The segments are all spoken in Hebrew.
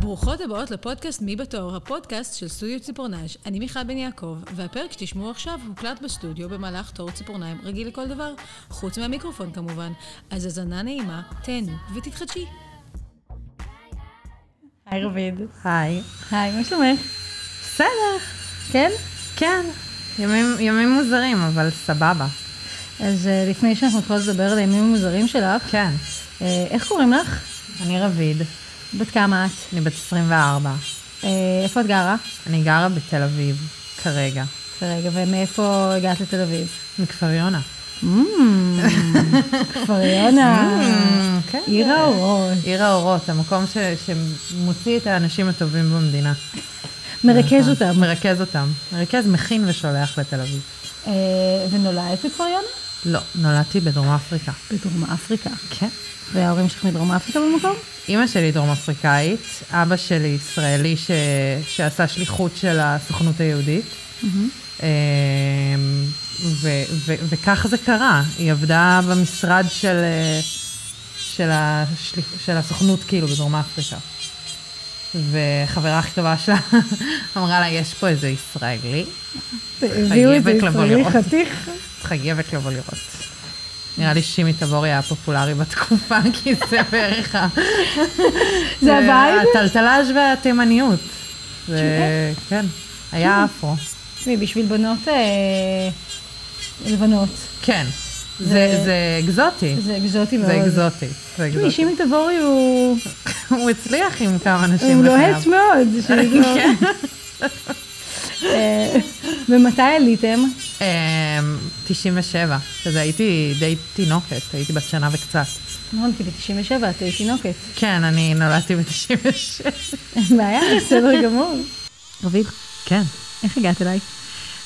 ברוכות הבאות לפודקאסט מי בתור, הפודקאסט של סטודיו ציפורנז'. אני מיכל בן יעקב, והפרק שתשמעו עכשיו הוקלט בסטודיו במהלך תור ציפורניים רגיל לכל דבר, חוץ מהמיקרופון כמובן. אז האזנה נעימה, תהנו ותתחדשי. היי רביד. היי. היי, מה שלומך? בסדר, כן? כן. ימים, ימים מוזרים, אבל סבבה. אז uh, לפני שאנחנו מתחילות לדבר על הימים המוזרים שלך, כן. uh, איך קוראים לך? אני רביד, בת כמה את? אני בת 24. Uh, איפה את גרה? אני גרה בתל אביב, כרגע. כרגע, ומאיפה הגעת לתל אביב? מכפר יונה. Mm, כפר יונה, כן. עיר האורות. עיר האורות, המקום שמוציא את האנשים הטובים במדינה. מרכז נכון. אותם. מרכז אותם. מרכז, מכין ושולח לתל אביב. Uh, ונולדת בכפר יונה? לא, נולדתי בדרום אפריקה. בדרום אפריקה. כן. וההורים שלך מדרום אפריקה במקום? אימא שלי דרום אפריקאית, אבא שלי ישראלי ש... שעשה שליחות של הסוכנות היהודית. אמ, ו- ו- וכך זה קרה, היא עבדה במשרד של, אה, של, השליח, של הסוכנות כאילו בדרום אפריקה. וחברה הכי טובה שלה אמרה לה, יש פה איזה ישראלי, הביאו את לבוא ישראלי. חתיך. חייבת לבוא לראות. נראה לי שימי תבורי היה פופולרי בתקופה, כי זה בערך ה... זה הווייב? הטלטלז' והתימניות. זה, כן, היה אפרו. תשמעי, בשביל בנות אה, לבנות, כן, זה- אקזוטי. זה אקזוטי מאוד. זה אקזוטי. זה תשמעי, אקזוטי. שימי תבורי הוא הוא הצליח עם כמה נשים הוא. לוהט מאוד. כן. אה, ומתי עליתם? אמ, 97, כזה הייתי די תינוקת, הייתי בת שנה וקצת. נכון, כי ב-97 את היית תינוקת. כן, אני נולדתי ב-96. אין בעיה, בסדר גמור. רביד, כן. איך הגעת אליי?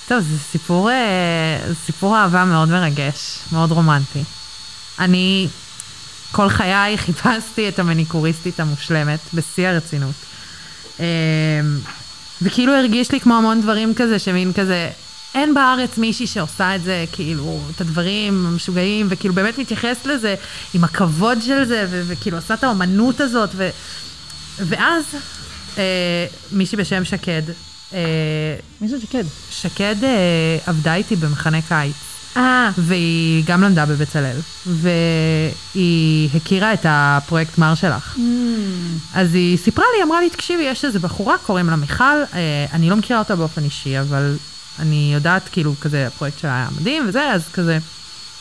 טוב, זה סיפור, אה, זה סיפור אהבה מאוד מרגש, מאוד רומנטי. אני כל חיי חיפשתי את המניקוריסטית המושלמת, בשיא הרצינות. וכאילו הרגיש לי כמו המון דברים כזה, שמין כזה, אין בארץ מישהי שעושה את זה, כאילו, את הדברים המשוגעים, וכאילו באמת מתייחסת לזה עם הכבוד של זה, ו- וכאילו עושה את האומנות הזאת, ו- ואז אה, מישהי בשם שקד, אה, מי זאת שקד? שקד אה, עבדה איתי במחנה קיץ, אה, והיא גם למדה בבצלאל, והיא הכירה את הפרויקט מר שלך. אז היא סיפרה לי, אמרה לי, תקשיבי, יש איזו בחורה, קוראים לה מיכל, אה, אני לא מכירה אותה באופן אישי, אבל אני יודעת, כאילו, כזה, הפרויקט שלה היה מדהים וזה, אז כזה,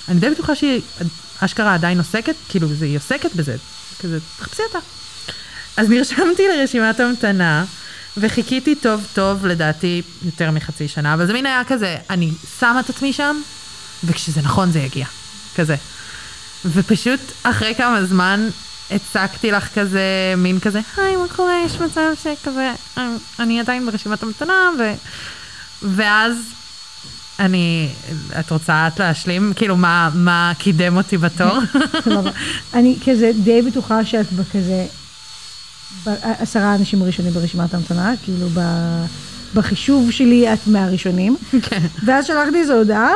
אני די בטוחה שהיא אשכרה עדיין עוסקת, כאילו, זה, היא עוסקת בזה, כזה, תחפשי אותה. אז נרשמתי לרשימת המתנה, וחיכיתי טוב טוב, לדעתי, יותר מחצי שנה, אבל זה מין היה כזה, אני שמה את עצמי שם, וכשזה נכון זה יגיע, כזה. ופשוט אחרי כמה זמן הצקתי לך כזה, מין כזה, היי, מה קורה? יש מצב שכזה, אני עדיין ברשימת המתנה, ו... ואז אני, את רוצה את להשלים? כאילו, מה, מה קידם אותי בתור? סבבה. אני כזה די בטוחה שאת בכזה, בעשרה האנשים הראשונים ברשימת ההמתנה, כאילו ב- בחישוב שלי את מהראשונים. כן. ואז שלחתי איזו הודעה,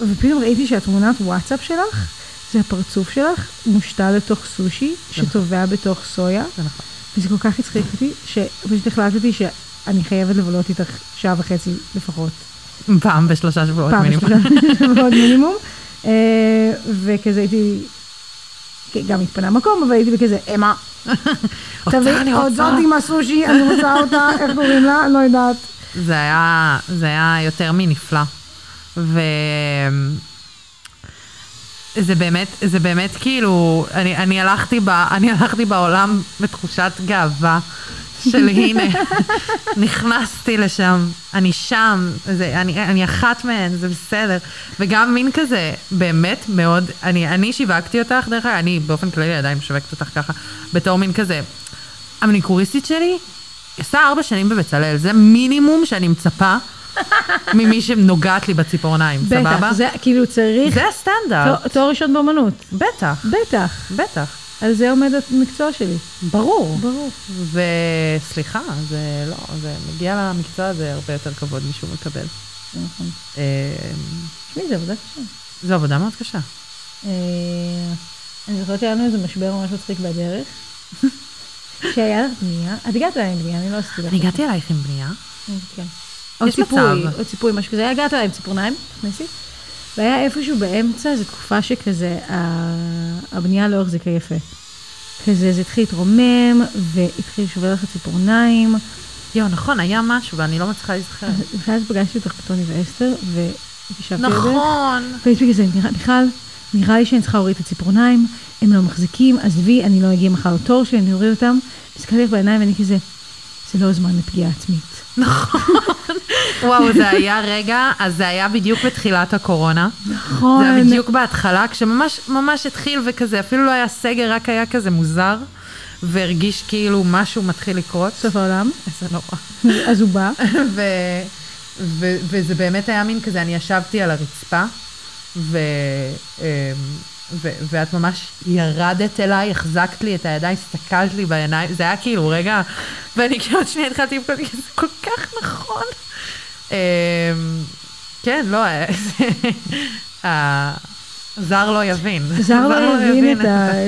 ופתאום ראיתי שהתמונת וואטסאפ שלך, זה הפרצוף שלך מושתל לתוך סושי, שטובע בתוך סויה, זה נכון. וזה כל כך הצחיק אותי, שפשוט החלטתי שאני חייבת לבלות איתך שעה וחצי לפחות. פעם בשלושה שבועות פעם מינימום. בשלושה שבועות מינימום. אה, וכזה הייתי, גם התפנה מקום, אבל הייתי בכזה, אמה, תביא אני עוד רוצה. זאת עם הסושי, אני רוצה אותה, איך קוראים לה? לא יודעת. זה היה, זה היה יותר מנפלא. ו... זה באמת, זה באמת כאילו, אני, אני, הלכתי ב, אני הלכתי בעולם בתחושת גאווה של הנה, נכנסתי לשם, אני שם, זה, אני, אני אחת מהן, זה בסדר. וגם מין כזה, באמת מאוד, אני, אני שיווקתי אותך, דרך אגב, אני באופן כללי עדיין משווקת אותך ככה, בתור מין כזה, המניקוריסטית שלי, עושה ארבע שנים בבצלאל, זה מינימום שאני מצפה ממי שנוגעת לי בציפורניים, סבבה? בטח, זה כאילו צריך, זה הסטנדרט, תואר- ראשון באמנות. בטח, בטח, בטח, על זה עומד המקצוע שלי. ברור. ברור. וסליחה, זה לא, זה מגיע למקצוע הזה הרבה יותר כבוד משהוא מקבל. נכון. אה, תשמעי, זה עבודה קשה. זו עבודה מאוד קשה. אה, אני זוכרת שהיה לנו איזה משבר ממש מצחיק בדרך. שהיה לך בנייה, את הגעת אליי עם בנייה, אני לא עשיתי לך. אני הגעתי אלייך עם בנייה. כן. או ציפוי. או ציפוי, משהו כזה. הגעת אליי עם ציפורניים, נכנסי. והיה איפשהו באמצע, זו תקופה שכזה, הבנייה לא החזיקה יפה. כזה, זה התחיל להתרומם, והתחיל לשובר לך ציפורניים. יואו, נכון, היה משהו, ואני לא מצליחה להיזכר. ואז פגשתי אותך בטוני ואסתר, והקשבתי לזה. נכון. והייתי כזה, מיכל, נראה לי שאני צריכה להוריד את הציפורניים, הם לא מחזיקים, עזבי, אני לא אגיע מחר לתור שלי, אני אוריד אותם. הסתכלתי לך בעיניים ואני כזה, זה לא זמן לפגיעה עצמית. וואו, זה היה רגע, אז זה היה בדיוק בתחילת הקורונה. נכון. זה היה בדיוק בהתחלה, כשממש ממש התחיל וכזה, אפילו לא היה סגר, רק היה כזה מוזר, והרגיש כאילו משהו מתחיל לקרות. סוף העולם, איזה נורא. אז הוא בא. ו, ו, וזה באמת היה מין כזה, אני ישבתי על הרצפה, ו, אמ, ו, ואת ממש ירדת אליי, החזקת לי את הידיים, הסתכלת לי בעיניים, זה היה כאילו רגע, ואני כאילו שנייה התחלתי לבכות, כי זה כל כך נכון. אמ, כן, לא, זה- ה- זר לא יבין. זר לא יבין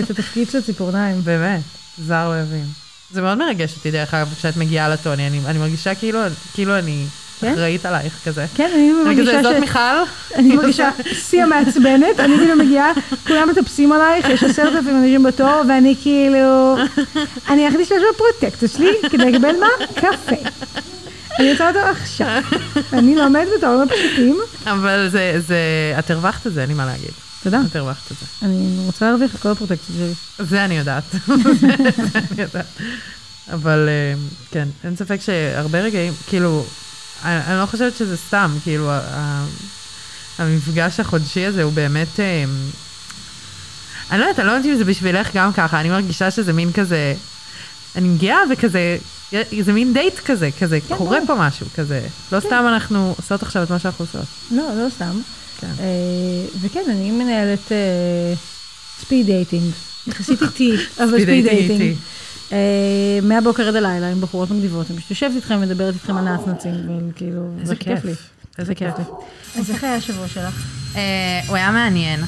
את התפקיד של הציפורניים. באמת, זר לא יבין. זה מאוד מרגש אותי, דרך אגב, כשאת מגיעה לטוני, אני, מרגישה כאילו, כאילו אני? אחראית עלייך כזה. כן, אני מרגישה זאת ש... מיכל? אני מרגישה שיא המעצבנת, אני כאילו מגיעה, כולם מטפסים עלייך, יש עשרת אלפים אנשים בתור, ואני כאילו, אני הלכתי להשתמש בפרוטקטור שלי כדי לקבל מה? קפה. אני רוצה אותו עכשיו. אני עומדת בתור לא פשוטים. אבל זה, זה, את הרווחת את זה, אין לי מה להגיד. תודה. את הרווחת את זה. אני רוצה להרוויח את כל הפרוטקטור שלי. זה אני יודעת. זה אני יודעת. אבל אה, כן, אין ספק שהרבה רגעים, כאילו, אני, אני לא חושבת שזה סתם, כאילו, המפגש החודשי הזה הוא באמת... אה, אני לא יודעת, אני לא יודעת אם זה בשבילך גם ככה, אני מרגישה שזה מין כזה... אני מגיעה וכזה, זה מין דייט כזה, כזה, כן, קורה ברור. פה משהו, כזה. לא סתם אנחנו עושות עכשיו את מה שאנחנו עושות. לא, לא סתם. כן. אה, וכן, אני מנהלת speed dating. יחסית איטי, אבל speed dating. אה, מהבוקר עד הלילה עם בחורות מגניבות, אני פשוט יושבת איתכם, מדברת איתכם על נצנצים, וכאילו, זה כיף. לי. איזה כיף. לי. אז איך היה השבוע שלך? אה, הוא היה מעניין.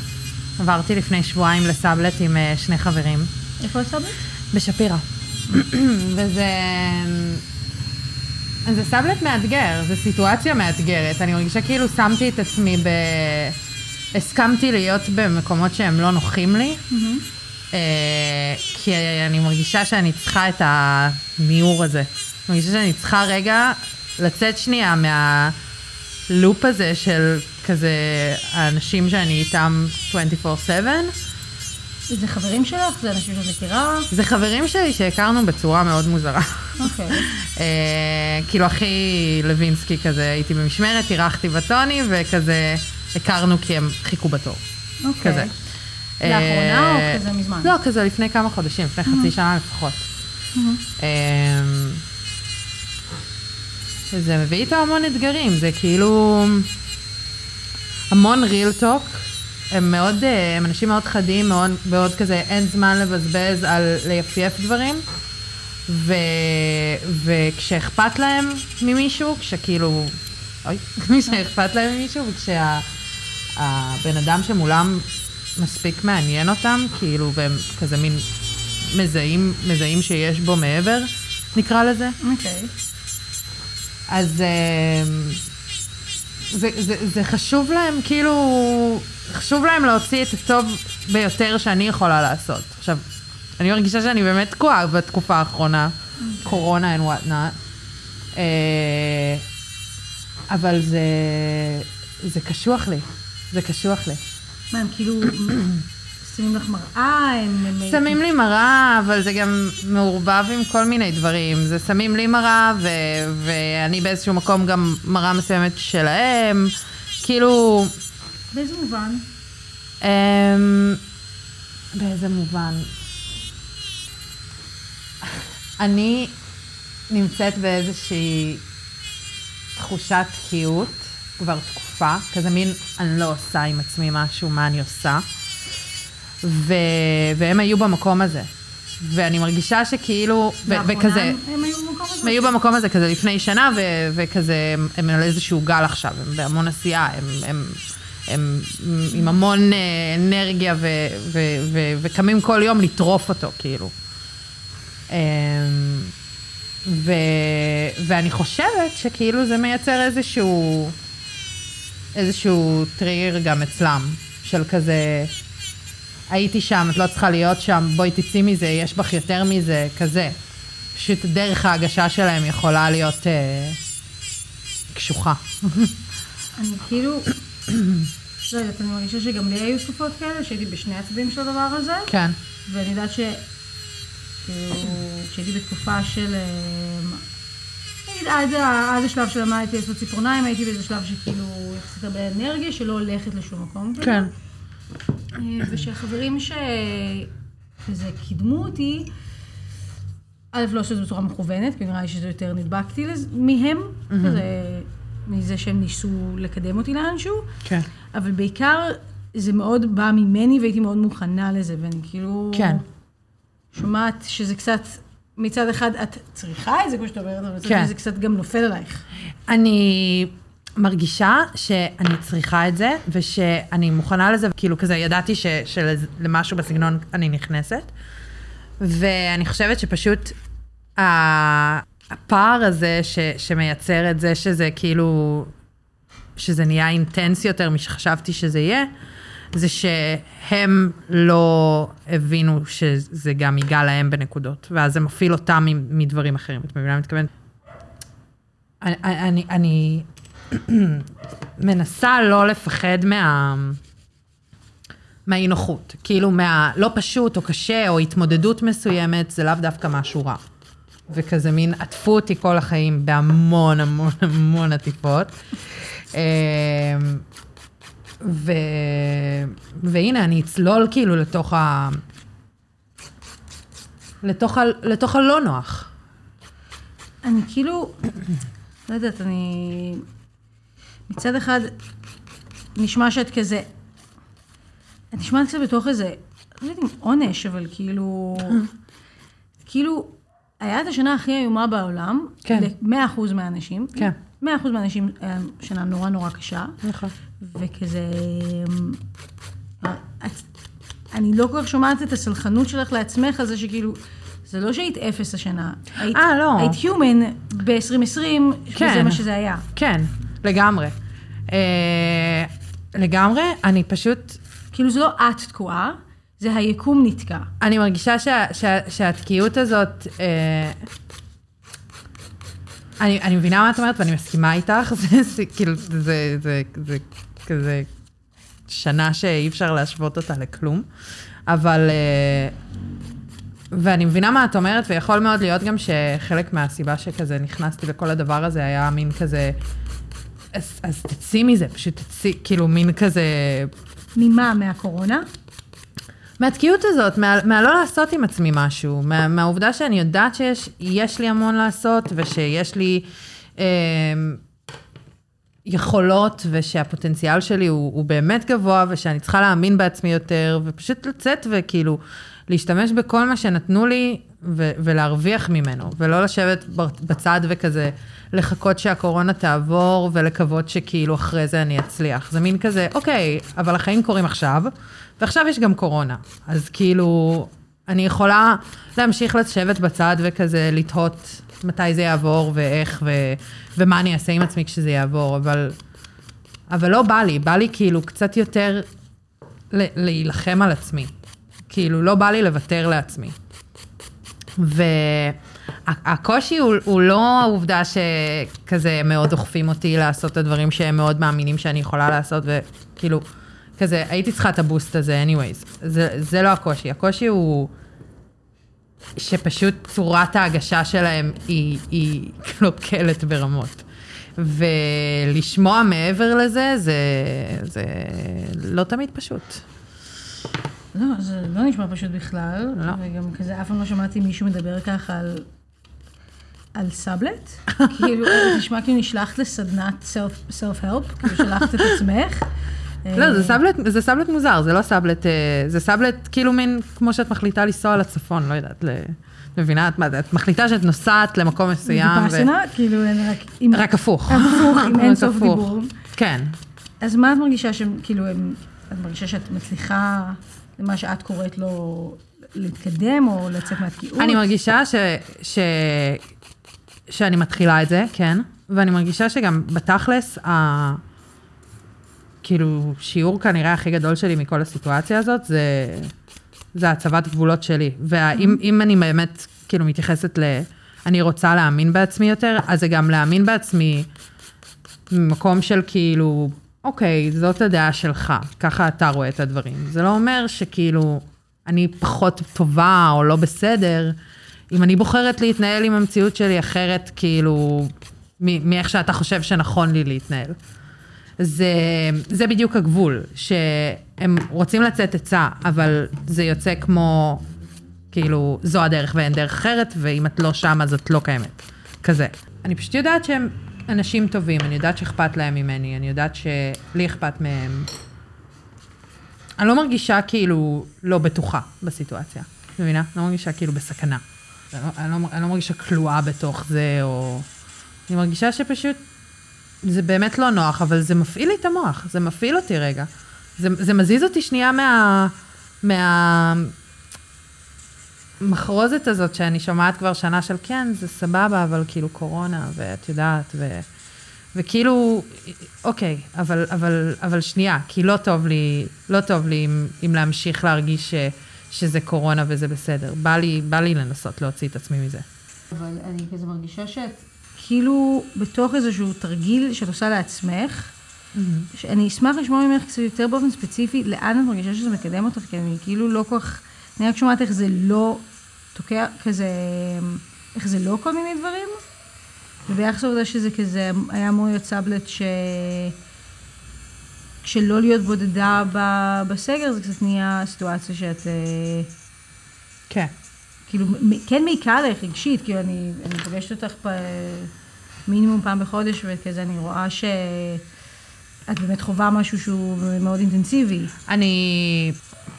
עברתי לפני שבועיים לסאבלט עם אה, שני חברים. איפה הסאבלט? בשפירא. וזה... זה סאבלט מאתגר, זו סיטואציה מאתגרת. אני מרגישה כאילו שמתי את עצמי ב... הסכמתי להיות במקומות שהם לא נוחים לי, אה, כי אני מרגישה שאני צריכה את הניעור הזה. אני מרגישה שאני צריכה רגע לצאת שנייה מהלופ הזה של כזה האנשים שאני איתם 24/7. זה חברים שלך? זה אנשים שאת מכירה? זה חברים שלי שהכרנו בצורה מאוד מוזרה. אוקיי. אה, כאילו הכי לוינסקי כזה, הייתי במשמרת, אירחתי בטוני, וכזה הכרנו כי הם חיכו בתור. אוקיי. כזה. לאחרונה או אה, כזה מזמן? לא, כזה לפני כמה חודשים, לפני חצי שנה לפחות. אה, וזה מביא איתו המון אתגרים, זה כאילו המון ריל טוק. הם מאוד, אה, הם אנשים מאוד חדים, מאוד, מאוד כזה, אין זמן לבזבז על ליפייף דברים. ו, וכשאכפת להם ממישהו, כשכאילו, אוי, כשאכפת להם ממישהו, וכשהבן אדם שמולם מספיק מעניין אותם, כאילו, והם כזה מין מזהים, מזהים שיש בו מעבר, נקרא לזה. אוקיי. אז אה, זה, זה, זה חשוב להם, כאילו, חשוב להם להוציא את הטוב ביותר שאני יכולה לעשות. עכשיו, אני מרגישה שאני באמת תקועה בתקופה האחרונה, קורונה and what not. אה, אבל זה, זה קשוח לי, זה קשוח לי. מה, הם כאילו שמים לך מראה? הם... שמים לי מראה, אבל זה גם מעורבב עם כל מיני דברים. זה שמים לי מראה, ו- ואני באיזשהו מקום גם מראה מסוימת שלהם. כאילו, באיזה מובן? אמ, באיזה מובן? אני נמצאת באיזושהי תחושת תקיעות כבר תקופה, כזה מין, אני לא עושה עם עצמי משהו, מה אני עושה? ו... והם היו במקום הזה. ואני מרגישה שכאילו, ו- וכזה, הם היו במקום הזה? הם היו במקום הזה כזה לפני שנה, ו- וכזה, הם, הם על איזשהו גל עכשיו, הם בהמון עשייה, הם, הם, הם עם המון אה, אנרגיה, ו- ו- ו- וקמים כל יום לטרוף אותו, כאילו. אמ, ו, ואני חושבת שכאילו זה מייצר איזשהו, איזשהו טריגר גם אצלם, של כזה, הייתי שם, את לא צריכה להיות שם, בואי תצאי מזה, יש בך יותר מזה, כזה. פשוט דרך ההגשה שלהם יכולה להיות אה, קשוחה. אני כאילו, לא יודעת, אני מרגישה שגם לי היו תקופות כאלה, שהייתי בשני הצדדים של הדבר הזה, כן. ואני יודעת ש... כאילו, כשהייתי בתקופה של... עד, עד השלב שלמדתי לעשות ציפורניים, הייתי באיזה שלב שכאילו יחסית הרבה אנרגיה שלא הולכת לשום מקום. כן. אה, ושחברים שכזה קידמו אותי, א', לא עשו את זה בצורה מכוונת, כי נראה לי שזה יותר נדבקתי לזה, מהם, כזה, מזה שהם ניסו לקדם אותי לאנשהו, כן. אבל בעיקר זה מאוד בא ממני והייתי מאוד מוכנה לזה, ואני כאילו... כן. שומעת שזה קצת, מצד אחד את צריכה את זה, כמו שאת אומרת, אבל מצד כן. שני זה קצת גם נופל עלייך. אני מרגישה שאני צריכה את זה, ושאני מוכנה לזה, כאילו כזה, ידעתי ש- שלמשהו בסגנון אני נכנסת, ואני חושבת שפשוט הפער הזה ש- שמייצר את זה, שזה כאילו, שזה נהיה אינטנסי יותר משחשבתי שזה יהיה, זה שהם לא הבינו שזה גם ייגע להם בנקודות, ואז זה מפעיל אותם מדברים אחרים. את מבינה מה אני מתכוונת? אני, אני, מנסה לא לפחד מה... מהאי נוחות. כאילו, מה לא פשוט או קשה או התמודדות מסוימת, זה לאו דווקא משהו רע. וכזה מין עטפו אותי כל החיים בהמון המון המון עטיפות. ו... והנה, אני אצלול כאילו לתוך ה... לתוך, ה... לתוך הלא נוח. אני כאילו, לא יודעת, אני... מצד אחד, נשמע שאת כזה... את נשמעת קצת בתוך איזה, לא יודעת אם עונש, אבל כאילו... כאילו, היה את השנה הכי איומה בעולם, כן. ל-100% מהאנשים. כן. 100% מהאנשים היה שנה נורא נורא קשה. נכון. וכזה... את, אני לא כל כך שומעת את הסלחנות שלך לעצמך על זה שכאילו, זה לא שהיית אפס השנה. היית, אה, לא. היית human ב-2020, כן. וזה מה שזה היה. כן, לגמרי. אה, לגמרי, אני פשוט, כאילו זה לא את תקועה, זה היקום נתקע. אני מרגישה שה, שה, שהתקיעות הזאת, אה, אני, אני מבינה מה את אומרת ואני מסכימה איתך, זה, זה כאילו, זה, זה, זה, זה כזה שנה שאי אפשר להשוות אותה לכלום, אבל, אה, ואני מבינה מה את אומרת, ויכול מאוד להיות גם שחלק מהסיבה שכזה נכנסתי לכל הדבר הזה היה מין כזה, אז, אז תצאי מזה, פשוט תצאי, כאילו מין כזה ממה? מהקורונה? מהתקיעות הזאת, מה, מהלא לעשות עם עצמי משהו, מה, מהעובדה שאני יודעת שיש יש לי המון לעשות, ושיש לי אה, יכולות, ושהפוטנציאל שלי הוא, הוא באמת גבוה, ושאני צריכה להאמין בעצמי יותר, ופשוט לצאת וכאילו להשתמש בכל מה שנתנו לי, ו, ולהרוויח ממנו, ולא לשבת בצד וכזה לחכות שהקורונה תעבור, ולקוות שכאילו אחרי זה אני אצליח. זה מין כזה, אוקיי, אבל החיים קורים עכשיו, ועכשיו יש גם קורונה. אז כאילו, אני יכולה להמשיך לשבת בצד וכזה לתהות מתי זה יעבור ואיך ו, ומה אני אעשה עם עצמי כשזה יעבור, אבל, אבל לא בא לי, בא לי כאילו קצת יותר להילחם על עצמי. כאילו, לא בא לי לוותר לעצמי. והקושי הוא, הוא לא העובדה שכזה מאוד דוחפים אותי לעשות את הדברים שהם מאוד מאמינים שאני יכולה לעשות, וכאילו, כזה, הייתי צריכה את הבוסט הזה anyways. זה, זה לא הקושי, הקושי הוא שפשוט צורת ההגשה שלהם היא, היא קלוקלת ברמות. ולשמוע מעבר לזה, זה, זה לא תמיד פשוט. לא, זה לא נשמע פשוט בכלל. לא. וגם כזה, אף פעם לא שמעתי מישהו מדבר ככה על... על סאבלט, כאילו, נשמע כאילו נשלחת לסדנת self-help, כאילו שלחת את עצמך. לא, זה סאבלט, זה סאבלט מוזר, זה לא סאבלט, אה, זה סאבלט כאילו מין, כמו שאת מחליטה לנסוע לצפון, לא יודעת, ל... מבינה? את, מה, את מחליטה שאת נוסעת למקום מסוים. ויפאסנה, כאילו, אין רק... עם- רק הפוך. הפוך, עם אין סוף. דיבור. כן. אז מה את מרגישה שהם, כאילו, הם, את מרגישה שאת מצליחה, למה שאת קוראת לו, להתקדם או לצאת מהתקיעות. אני מרגישה ש, ש, שאני מתחילה את זה, כן, ואני מרגישה שגם בתכלס, ה... כאילו, שיעור כנראה הכי גדול שלי מכל הסיטואציה הזאת, זה, זה הצבת גבולות שלי. ואם אם אני באמת, כאילו, מתייחסת ל... אני רוצה להאמין בעצמי יותר, אז זה גם להאמין בעצמי ממקום של כאילו, אוקיי, זאת הדעה שלך, ככה אתה רואה את הדברים. זה לא אומר שכאילו, אני פחות טובה או לא בסדר, אם אני בוחרת להתנהל עם המציאות שלי אחרת, כאילו, מאיך שאתה חושב שנכון לי להתנהל. זה, זה בדיוק הגבול, שהם רוצים לצאת עצה, אבל זה יוצא כמו, כאילו, זו הדרך ואין דרך אחרת, ואם את לא שם אז את לא קיימת. כזה. אני פשוט יודעת שהם אנשים טובים, אני יודעת שאכפת להם ממני, אני יודעת שלי אכפת מהם. אני לא מרגישה כאילו לא בטוחה בסיטואציה, מבינה? לא מרגישה כאילו בסכנה. אני לא, אני לא, אני לא מרגישה כלואה בתוך זה, או... אני מרגישה שפשוט זה באמת לא נוח, אבל זה מפעיל לי את המוח, זה מפעיל אותי רגע. זה, זה מזיז אותי שנייה מה... מה... מחרוזת הזאת שאני שומעת כבר שנה של כן, זה סבבה, אבל כאילו קורונה, ואת יודעת, ו... וכאילו, אוקיי, אבל, אבל, אבל שנייה, כי לא טוב לי, לא טוב לי אם, אם להמשיך להרגיש ש, שזה קורונה וזה בסדר. בא לי, בא לי לנסות להוציא את עצמי מזה. אבל אני כזה מרגישה שאת כאילו בתוך איזשהו תרגיל שאת עושה לעצמך, שאני אשמח לשמוע ממך קצת יותר באופן ספציפי, לאן את מרגישה שזה מקדם אותך, כי אני כאילו לא כל כך, אני רק שומעת איך זה לא תוקע, כזה, איך זה לא כל מיני דברים, וביחס לעובדה שזה כזה היה אמור להיות סאבלט ש... שלא להיות בודדה. בסגר, זה קצת נהיה סיטואציה שאת... אה, כן. כאילו, כן מעיקה עליך רגשית, כאילו, אני, פוגשת אותך פ... מינימום פעם בחודש, וכזה אני רואה שאת באמת חווה משהו שהוא מאוד אינטנסיבי. אני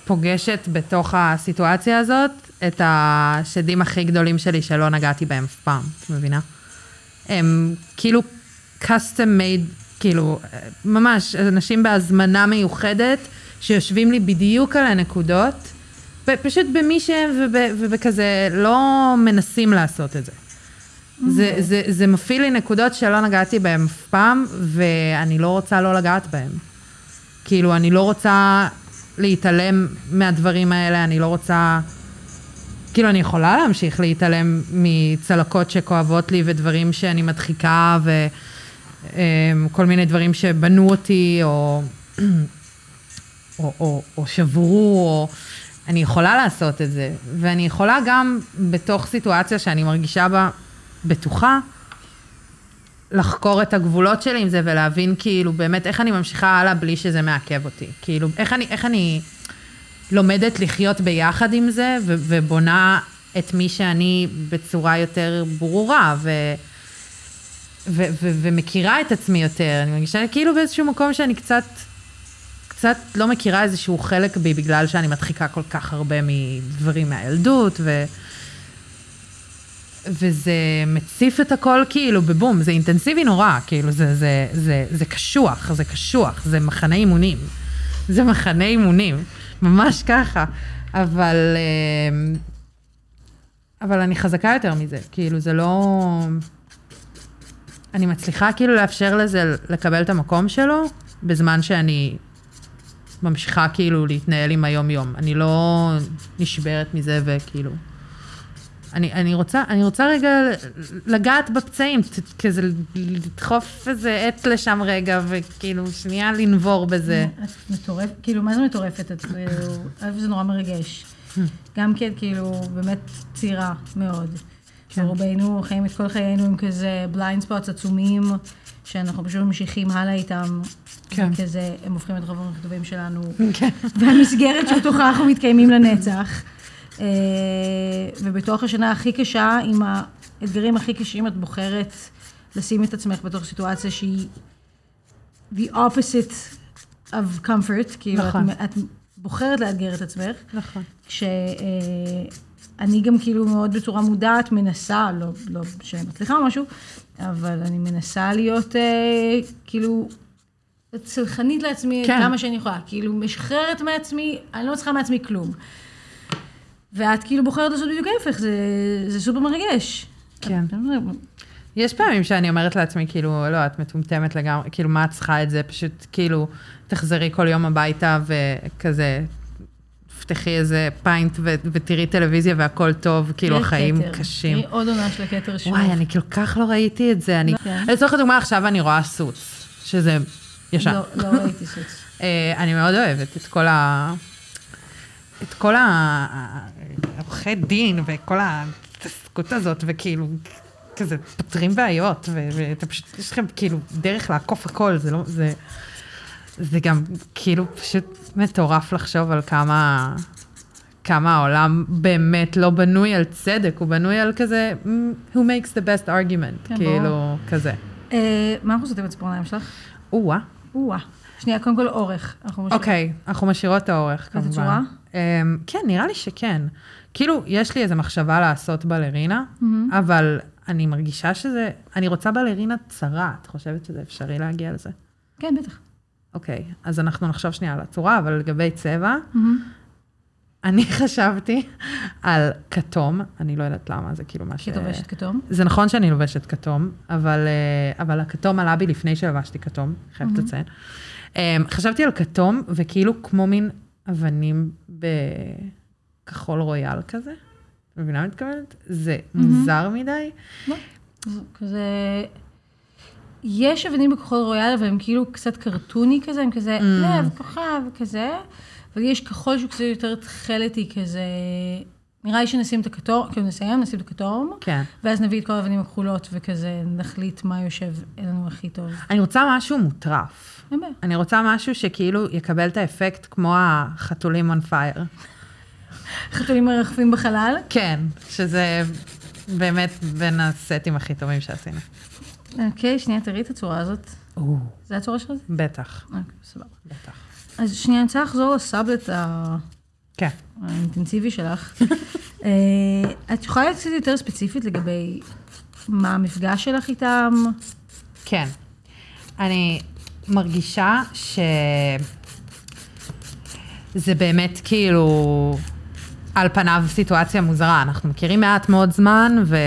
פוגשת בתוך הסיטואציה הזאת את השדים הכי גדולים שלי שלא נגעתי בהם אף פעם, את מבינה? הם כאילו custom made, כאילו, ממש, אנשים בהזמנה מיוחדת, שיושבים לי בדיוק על הנקודות, פשוט במי שהם וב- ובכזה, לא מנסים לעשות את זה. זה, זה, זה מפעיל לי נקודות שלא נגעתי בהן אף פעם, ואני לא רוצה לא לגעת בהן. כאילו, אני לא רוצה להתעלם מהדברים האלה, אני לא רוצה... כאילו, אני יכולה להמשיך להתעלם מצלקות שכואבות לי ודברים שאני מדחיקה וכל מיני דברים שבנו אותי או, או, או, או שברו, או... אני יכולה לעשות את זה, ואני יכולה גם בתוך סיטואציה שאני מרגישה בה בטוחה, לחקור את הגבולות שלי עם זה ולהבין כאילו באמת איך אני ממשיכה הלאה בלי שזה מעכב אותי. כאילו, איך אני, איך אני לומדת לחיות ביחד עם זה ו- ובונה את מי שאני בצורה יותר ברורה ו- ו- ו- ומכירה את עצמי יותר. אני מרגישה כאילו באיזשהו מקום שאני קצת, קצת לא מכירה איזשהו חלק בי בגלל שאני מדחיקה כל כך הרבה מדברים מהילדות ו... וזה מציף את הכל כאילו בבום, זה אינטנסיבי נורא, כאילו זה, זה, זה, זה קשוח, זה קשוח, זה מחנה אימונים. זה מחנה אימונים, ממש ככה. אבל, אה, אבל אני חזקה יותר מזה, כאילו זה לא... אני מצליחה כאילו לאפשר לזה לקבל את המקום שלו, בזמן שאני ממשיכה כאילו להתנהל עם היום-יום. אני לא נשברת מזה וכאילו... אני, אני, רוצה, אני רוצה רגע לגעת בפצעים, כזה לדחוף איזה עט לשם רגע, וכאילו שנייה לנבור בזה. את מטורפת, כאילו, מה זה מטורפת? את כאילו, זה נורא מרגש. גם כן, כאילו, באמת צעירה מאוד. רובנו חיים את כל חיינו עם כזה blind spots עצומים, שאנחנו פשוט ממשיכים הלאה איתם. כן. כזה, הם הופכים את רוב המכתבים שלנו. כן. והמסגרת שבתוכה אנחנו מתקיימים לנצח. אה, ובתוך השנה הכי קשה, עם האתגרים הכי קשים, את בוחרת לשים את עצמך בתוך סיטואציה שהיא the opposite of comfort, כאילו נכון. את, את בוחרת לאתגר את עצמך, נכון. כשאני גם כאילו מאוד בצורה מודעת מנסה, לא, לא שאני מצליחה או משהו, אבל אני מנסה להיות אה, כאילו צלחנית לעצמי כן. כמה שאני יכולה, כאילו משחררת מעצמי, אני לא צריכה מעצמי כלום. ואת כאילו בוחרת לעשות בדיוק ההפך, זה, זה סופר מרגש. כן. יש פעמים שאני אומרת לעצמי, כאילו, לא, את מטומטמת לגמרי, כאילו, מה את צריכה את זה? פשוט, כאילו, תחזרי כל יום הביתה וכזה, תפתחי איזה פיינט ו- ותראי טלוויזיה והכל טוב, כאילו, החיים כתר. קשים. היא עוד עונה של הכתר שוב. וואי, אני כל כך לא ראיתי את זה. אני, כן. לצורך הדוגמה, עכשיו אני רואה סוץ, שזה ישן. לא, לא ראיתי סוץ. אה, אני מאוד אוהבת את כל ה... את כל העורכי דין וכל ההתעסקות הזאת, וכאילו, כזה פותרים בעיות, ואתם פשוט, יש לכם כאילו דרך לעקוף הכל, זה לא, זה... זה גם כאילו פשוט מטורף לחשוב על כמה, כמה העולם באמת לא בנוי על צדק, הוא בנוי על כזה, "Mm, who makes the best argument, כן, כאילו, ברור. כזה. אה, מה אנחנו עושים בציפורניים שלך? או-אה. או-אה. שנייה, קודם כל אורך. אנחנו משאירים. אוקיי, אנחנו משאירות את האורך, כמובן. צורה? Um, כן, נראה לי שכן. כאילו, יש לי איזו מחשבה לעשות בלרינה, מהמם. אבל אני מרגישה שזה, אני רוצה בלרינה צרה. את חושבת שזה אפשרי להגיע לזה? כן, בטח. אוקיי, אז אנחנו נחשוב שנייה על הצורה, אבל לגבי צבע, מהמם. אני חשבתי על כתום, אני לא יודעת למה, זה כאילו מה ש... כי את לובשת כתום. זה נכון שאני לובשת כתום, אבל, אה, אבל הכתום עלה בי לפני שלבשתי כתום, חייבת לציין. אה, חשבתי על כתום, וכאילו כמו מין אבנים בכחול רויאל כזה. מבינה מה מתכוונת? זה מוזר מדי. לא. זה כזה... יש אבנים בכחול רויאל, אבל הם כאילו קצת קרטוני כזה, הם כזה לב, כוכב, כזה. אבל יש כחול שהוא קצת יותר תכלתי כזה. נראה לי שנשים את הכתום, כאילו נסיים, נשים את הכתום, כן. ואז נביא את כל האבנים הכחולות, וכזה נחליט מה יושב לנו הכי טוב. אני רוצה משהו מוטרף. בעיה. אני רוצה משהו שכאילו יקבל את האפקט כמו החתולים on fire. חתולים מרחפים בחלל. כן, שזה באמת בין הסטים הכי טובים שעשינו. אוקיי, שנייה, תראי את הצורה הזאת. או, זה הצורה שלך? בטח, אוקיי, סבבה. בטח. אז שנייה, אני רוצה לחזור לסאבלט ה- כן. האינטנסיבי שלך. אה, את יכולה להיות קצת יותר ספציפית לגבי מה המפגש שלך איתם? כן. אני מרגישה ש... זה באמת כאילו, על פניו סיטואציה מוזרה. אנחנו מכירים מעט מאוד זמן, ו...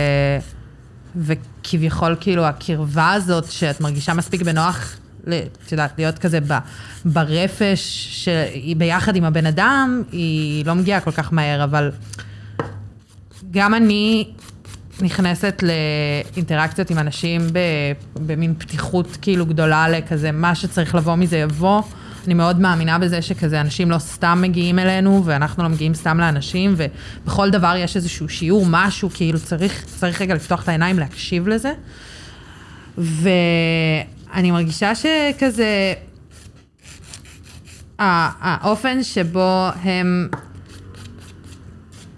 וכביכול כאילו הקרבה הזאת, שאת מרגישה מספיק בנוח, את יודעת, להיות כזה ב... ברפש שהיא ביחד עם הבן אדם, היא לא מגיעה כל כך מהר, אבל גם אני נכנסת לאינטראקציות עם אנשים במין פתיחות כאילו גדולה לכזה, מה שצריך לבוא מזה יבוא. אני מאוד מאמינה בזה שכזה אנשים לא סתם מגיעים אלינו, ואנחנו לא מגיעים סתם לאנשים, ובכל דבר יש איזשהו שיעור, משהו, כאילו צריך, צריך רגע לפתוח את העיניים, להקשיב לזה. ואני מרגישה שכזה, האופן שבו הם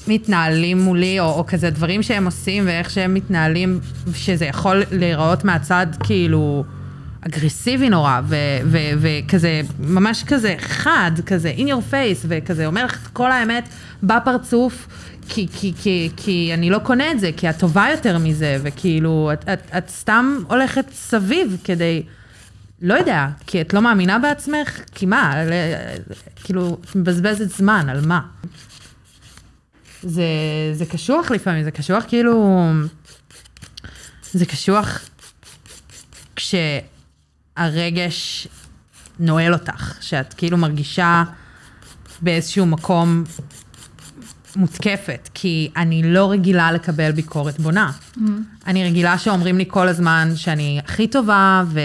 מתנהלים מולי, או, או כזה דברים שהם עושים ואיך שהם מתנהלים, שזה יכול להיראות מהצד כאילו אגרסיבי נורא, וכזה, ממש כזה חד, כזה in your face, וכזה אומר לך את כל האמת בפרצוף, כי, כי, כי, כי אני לא קונה את זה, כי את טובה יותר מזה, וכאילו, את, את, את סתם הולכת סביב כדי... לא יודע, כי את לא מאמינה בעצמך? כי מה? ל- כאילו, את מבזבזת זמן, על מה? זה, זה קשוח לפעמים, זה קשוח כאילו... זה קשוח כשהרגש נועל אותך, שאת כאילו מרגישה באיזשהו מקום מותקפת, כי אני לא רגילה לקבל ביקורת בונה. Mm-hmm. אני רגילה שאומרים לי כל הזמן שאני הכי טובה, ו,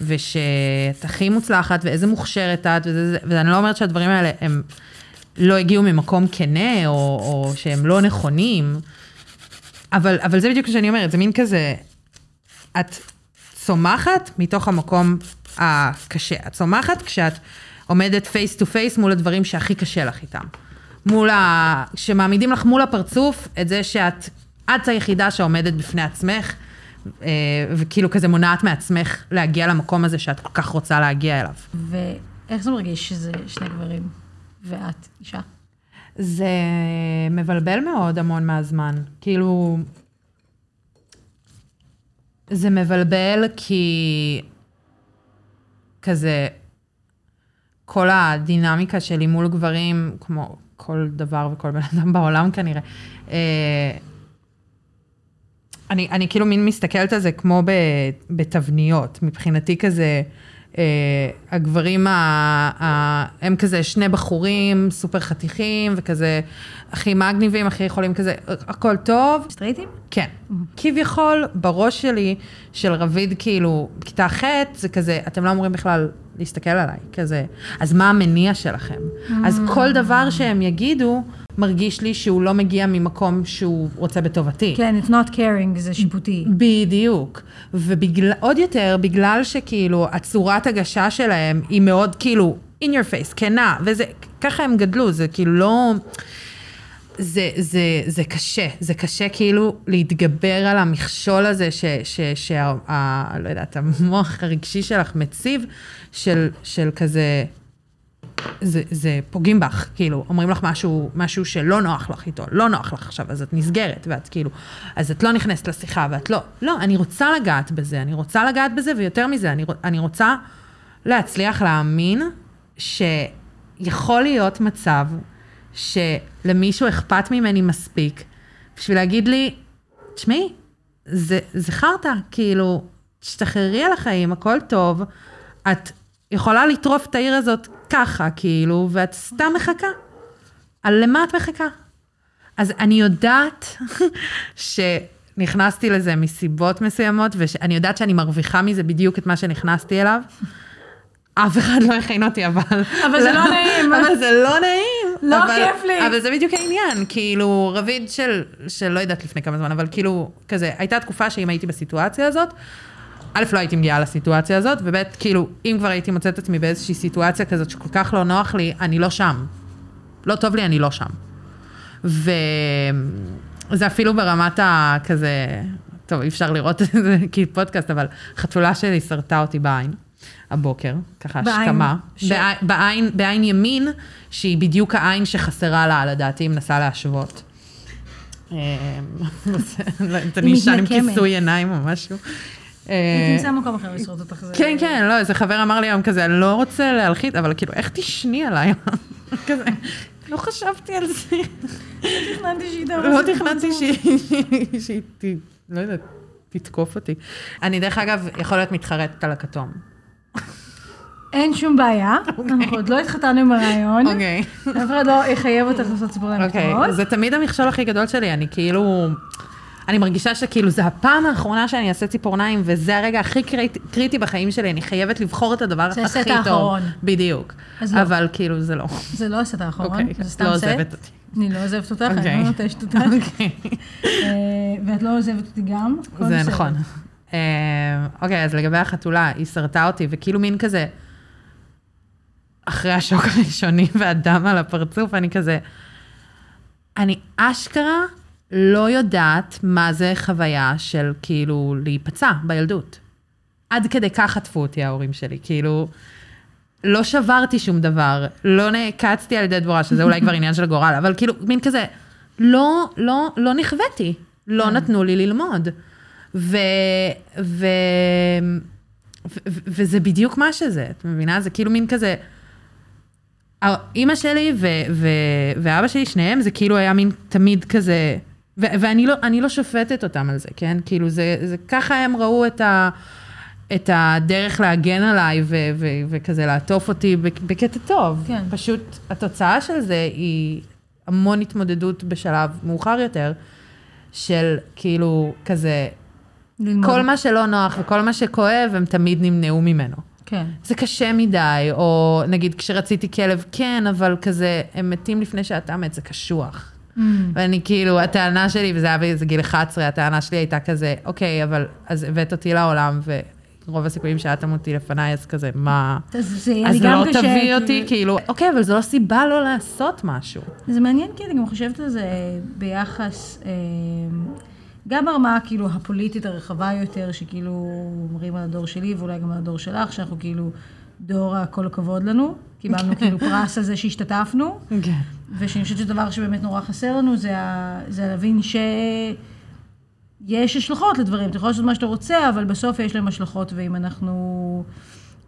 ושאת הכי מוצלחת, ואיזה מוכשרת את, וזה, זה- ואני לא אומרת שהדברים האלה הם לא הגיעו ממקום כנה, או, או שהם לא נכונים, אבל, אבל זה בדיוק מה שאני אומרת, זה מין כזה, את צומחת מתוך המקום הקשה. את צומחת כשאת עומדת face to face מול הדברים שהכי קשה לך איתם. מול ה... שמעמידים לך מול הפרצוף את זה שאת, את היחידה שעומדת בפני עצמך, אה, וכאילו כזה מונעת מעצמך להגיע למקום הזה שאת כל כך רוצה להגיע אליו. ואיך זה מרגיש שזה שני גברים ואת אישה? זה מבלבל מאוד המון מהזמן. כאילו, זה מבלבל כי כזה, כל הדינמיקה שלי מול גברים, כמו כל דבר וכל בן אדם בעולם כנראה. אה, אני, אני כאילו מין מסתכלת על זה כמו בתבניות, מבחינתי כזה, הגברים ה, ה, הם כזה שני בחורים סופר חתיכים וכזה הכי מגניבים, הכי יכולים כזה, הכל טוב. סטרייטים? כן. כביכול, בראש שלי, של רביד, כאילו, בכיתה ח', זה כזה, אתם לא אמורים בכלל להסתכל עליי, כזה. אז מה המניע שלכם? אז כל דבר שהם יגידו, מרגיש לי שהוא לא מגיע ממקום שהוא רוצה בטובתי. כן, it's not caring, זה שיפוטי. בדיוק. ועוד יותר, בגלל שכאילו הצורת הגשה שלהם היא מאוד כאילו in your face, כנה, וזה, ככה הם גדלו, זה כאילו לא... זה, זה, זה קשה, זה קשה כאילו להתגבר על המכשול הזה ש, ש, שה, ה, לא יודעת, המוח הרגשי שלך מציב, של, של כזה, זה, זה פוגעים בך, כאילו, אומרים לך משהו, משהו שלא נוח לך איתו, לא נוח לך עכשיו, אז את נסגרת, ואת כאילו, אז את לא נכנסת לשיחה, ואת לא, לא, אני רוצה לגעת בזה, אני רוצה לגעת בזה, ויותר מזה, אני, אני רוצה להצליח להאמין שיכול להיות מצב שלמישהו אכפת ממני מספיק, בשביל להגיד לי, תשמעי, זה, זה חרטא, כאילו, תשתחררי על החיים, הכל טוב, את יכולה לטרוף את העיר הזאת ככה, כאילו, ואת סתם מחכה. על למה את מחכה? אז אני יודעת שנכנסתי לזה מסיבות מסוימות, ואני יודעת שאני מרוויחה מזה בדיוק את מה שנכנסתי אליו. אף אחד לא הכין אותי, אבל... אבל זה לא נעים. אבל זה לא נעים. לא אבל, כיף לי. אבל זה בדיוק העניין, כאילו, רביד של, של לא יודעת לפני כמה זמן, אבל כאילו, כזה, הייתה תקופה שאם הייתי בסיטואציה הזאת, א', לא הייתי מגיעה לסיטואציה הזאת, וב', כאילו, אם כבר הייתי מוצאת את עצמי באיזושהי סיטואציה כזאת שכל כך לא נוח לי, אני לא שם. לא טוב לי, אני לא שם. וזה אפילו ברמת הכזה, טוב, אי אפשר לראות את זה כי פודקאסט, אבל חתולה שלי שרטה אותי בעין. הבוקר, ככה בעין השכמה. ש- בעין, בעין, בעין ימין, שהיא בדיוק העין שחסרה לה, לדעתי, היא מנסה להשוות. אני אישה עם. כיסוי עיניים או משהו. אה, הייתי נמצא במקום אחר לשרוד אותך. כן, כן, לא, איזה חבר אמר לי היום כזה, אני לא רוצה להלחיץ, אבל כאילו, איך תשני עליי? כזה, לא חשבתי על זה. תכננתי שהיא תעבור לא תכננתי. שהיא, לא יודעת, תתקוף אותי. אני, דרך אגב, יכול להיות מתחרטת על הכתום. אין שום בעיה, אנחנו עוד לא התחתנו עם הרעיון. אוקיי. אף אחד לא יחייב אותך לעשות ציפורניים אוקיי, כתומות. זה תמיד המכשול הכי גדול שלי, אני כאילו... אני מרגישה שכאילו זה הפעם האחרונה שאני אעשה ציפורניים, וזה הרגע הכי קריטי, קריטי בחיים שלי, אני חייבת לבחור את הדבר זה הכי הסט טוב. האחרון. בדיוק. לא. אבל כאילו זה לא. זה לא הסט האחרון, אוקיי, זה סתם לא סט. עוזבת. אני לא עוזבת אותך, אני אוקיי. לא נוטשת אותך. אה, ואת לא עוזבת אותי גם. זה בסדר. נכון. אה, אוקיי, אז לגבי החתולה, היא שרטה אותי, וכאילו מין כזה, אחרי השוק הראשוני והדם על הפרצוף, אני כזה, אני אשכרה לא יודעת מה זה חוויה של כאילו להיפצע בילדות. עד כדי כך חטפו אותי ההורים שלי, כאילו, לא שברתי שום דבר, לא נעקצתי על ידי דבורה, שזה אולי כבר עניין של גורל, אבל כאילו, מין כזה, לא, לא, לא נכוויתי, לא נתנו לי ללמוד. ו... ו... ו... ו... וזה בדיוק מה שזה, את מבינה? זה כאילו מין כזה... אימא שלי ו... ו... ואבא שלי, שניהם, זה כאילו היה מין תמיד כזה... ו... ואני לא, לא שופטת אותם על זה, כן? כאילו, זה, זה ככה הם ראו את ה... את הדרך להגן עליי ו- ו- וכזה לעטוף אותי בק- בקטע טוב. כן. פשוט התוצאה של זה היא המון התמודדות בשלב מאוחר יותר, של כאילו כזה, ללמוד. כל מה שלא נוח וכל מה שכואב, הם תמיד נמנעו ממנו. כן. זה קשה מדי, או נגיד כשרציתי כלב, כן, אבל כזה, הם מתים לפני שאתה מת, זה קשוח. Mm. ואני כאילו, הטענה שלי, וזה היה באיזה גיל 11, הטענה שלי הייתה כזה, אוקיי, אבל אז הבאת אותי לעולם, ורוב הסיכויים שאת תמותי לפניי, אז כזה, מה... אז אז לא קשה. תביא כאילו- אותי, כאילו, אוקיי, אבל זו לא סיבה לא לעשות משהו. זה מעניין כי אני גם חושבת על זה ביחס, אה, גם ברמה כאילו הפוליטית הרחבה יותר, שכאילו אומרים על הדור שלי ואולי גם על הדור שלך, שאנחנו כאילו דור הכל הכבוד לנו, קיבלנו כאילו פרס על זה שהשתתפנו, כן. ושאני חושבת שדבר שבאמת נורא חסר לנו זה, ה- זה להבין שיש השלכות לדברים, אתה יכול לעשות מה שאתה רוצה, אבל בסוף יש להם השלכות, ואם אנחנו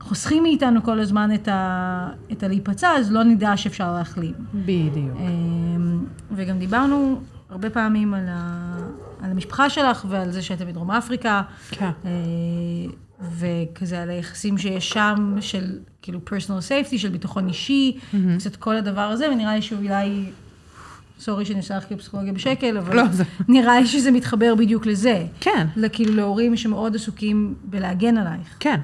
חוסכים מאיתנו כל הזמן את, ה, את הלהיפצע, אז לא נדע שאפשר להחלים. בדיוק. אמ, וגם דיברנו הרבה פעמים על, ה, על המשפחה שלך ועל זה שאתם בדרום אפריקה, כן. וכזה על היחסים שיש שם, של כאילו personal safety, של ביטחון אישי, קצת כל הדבר הזה, ונראה לי שאולי, סורי שאני עושה לך כפסיכולוגיה בשקל, אבל לא, זה- נראה לי שזה מתחבר בדיוק לזה. כן. כאילו להורים שמאוד עסוקים בלהגן עלייך. כן.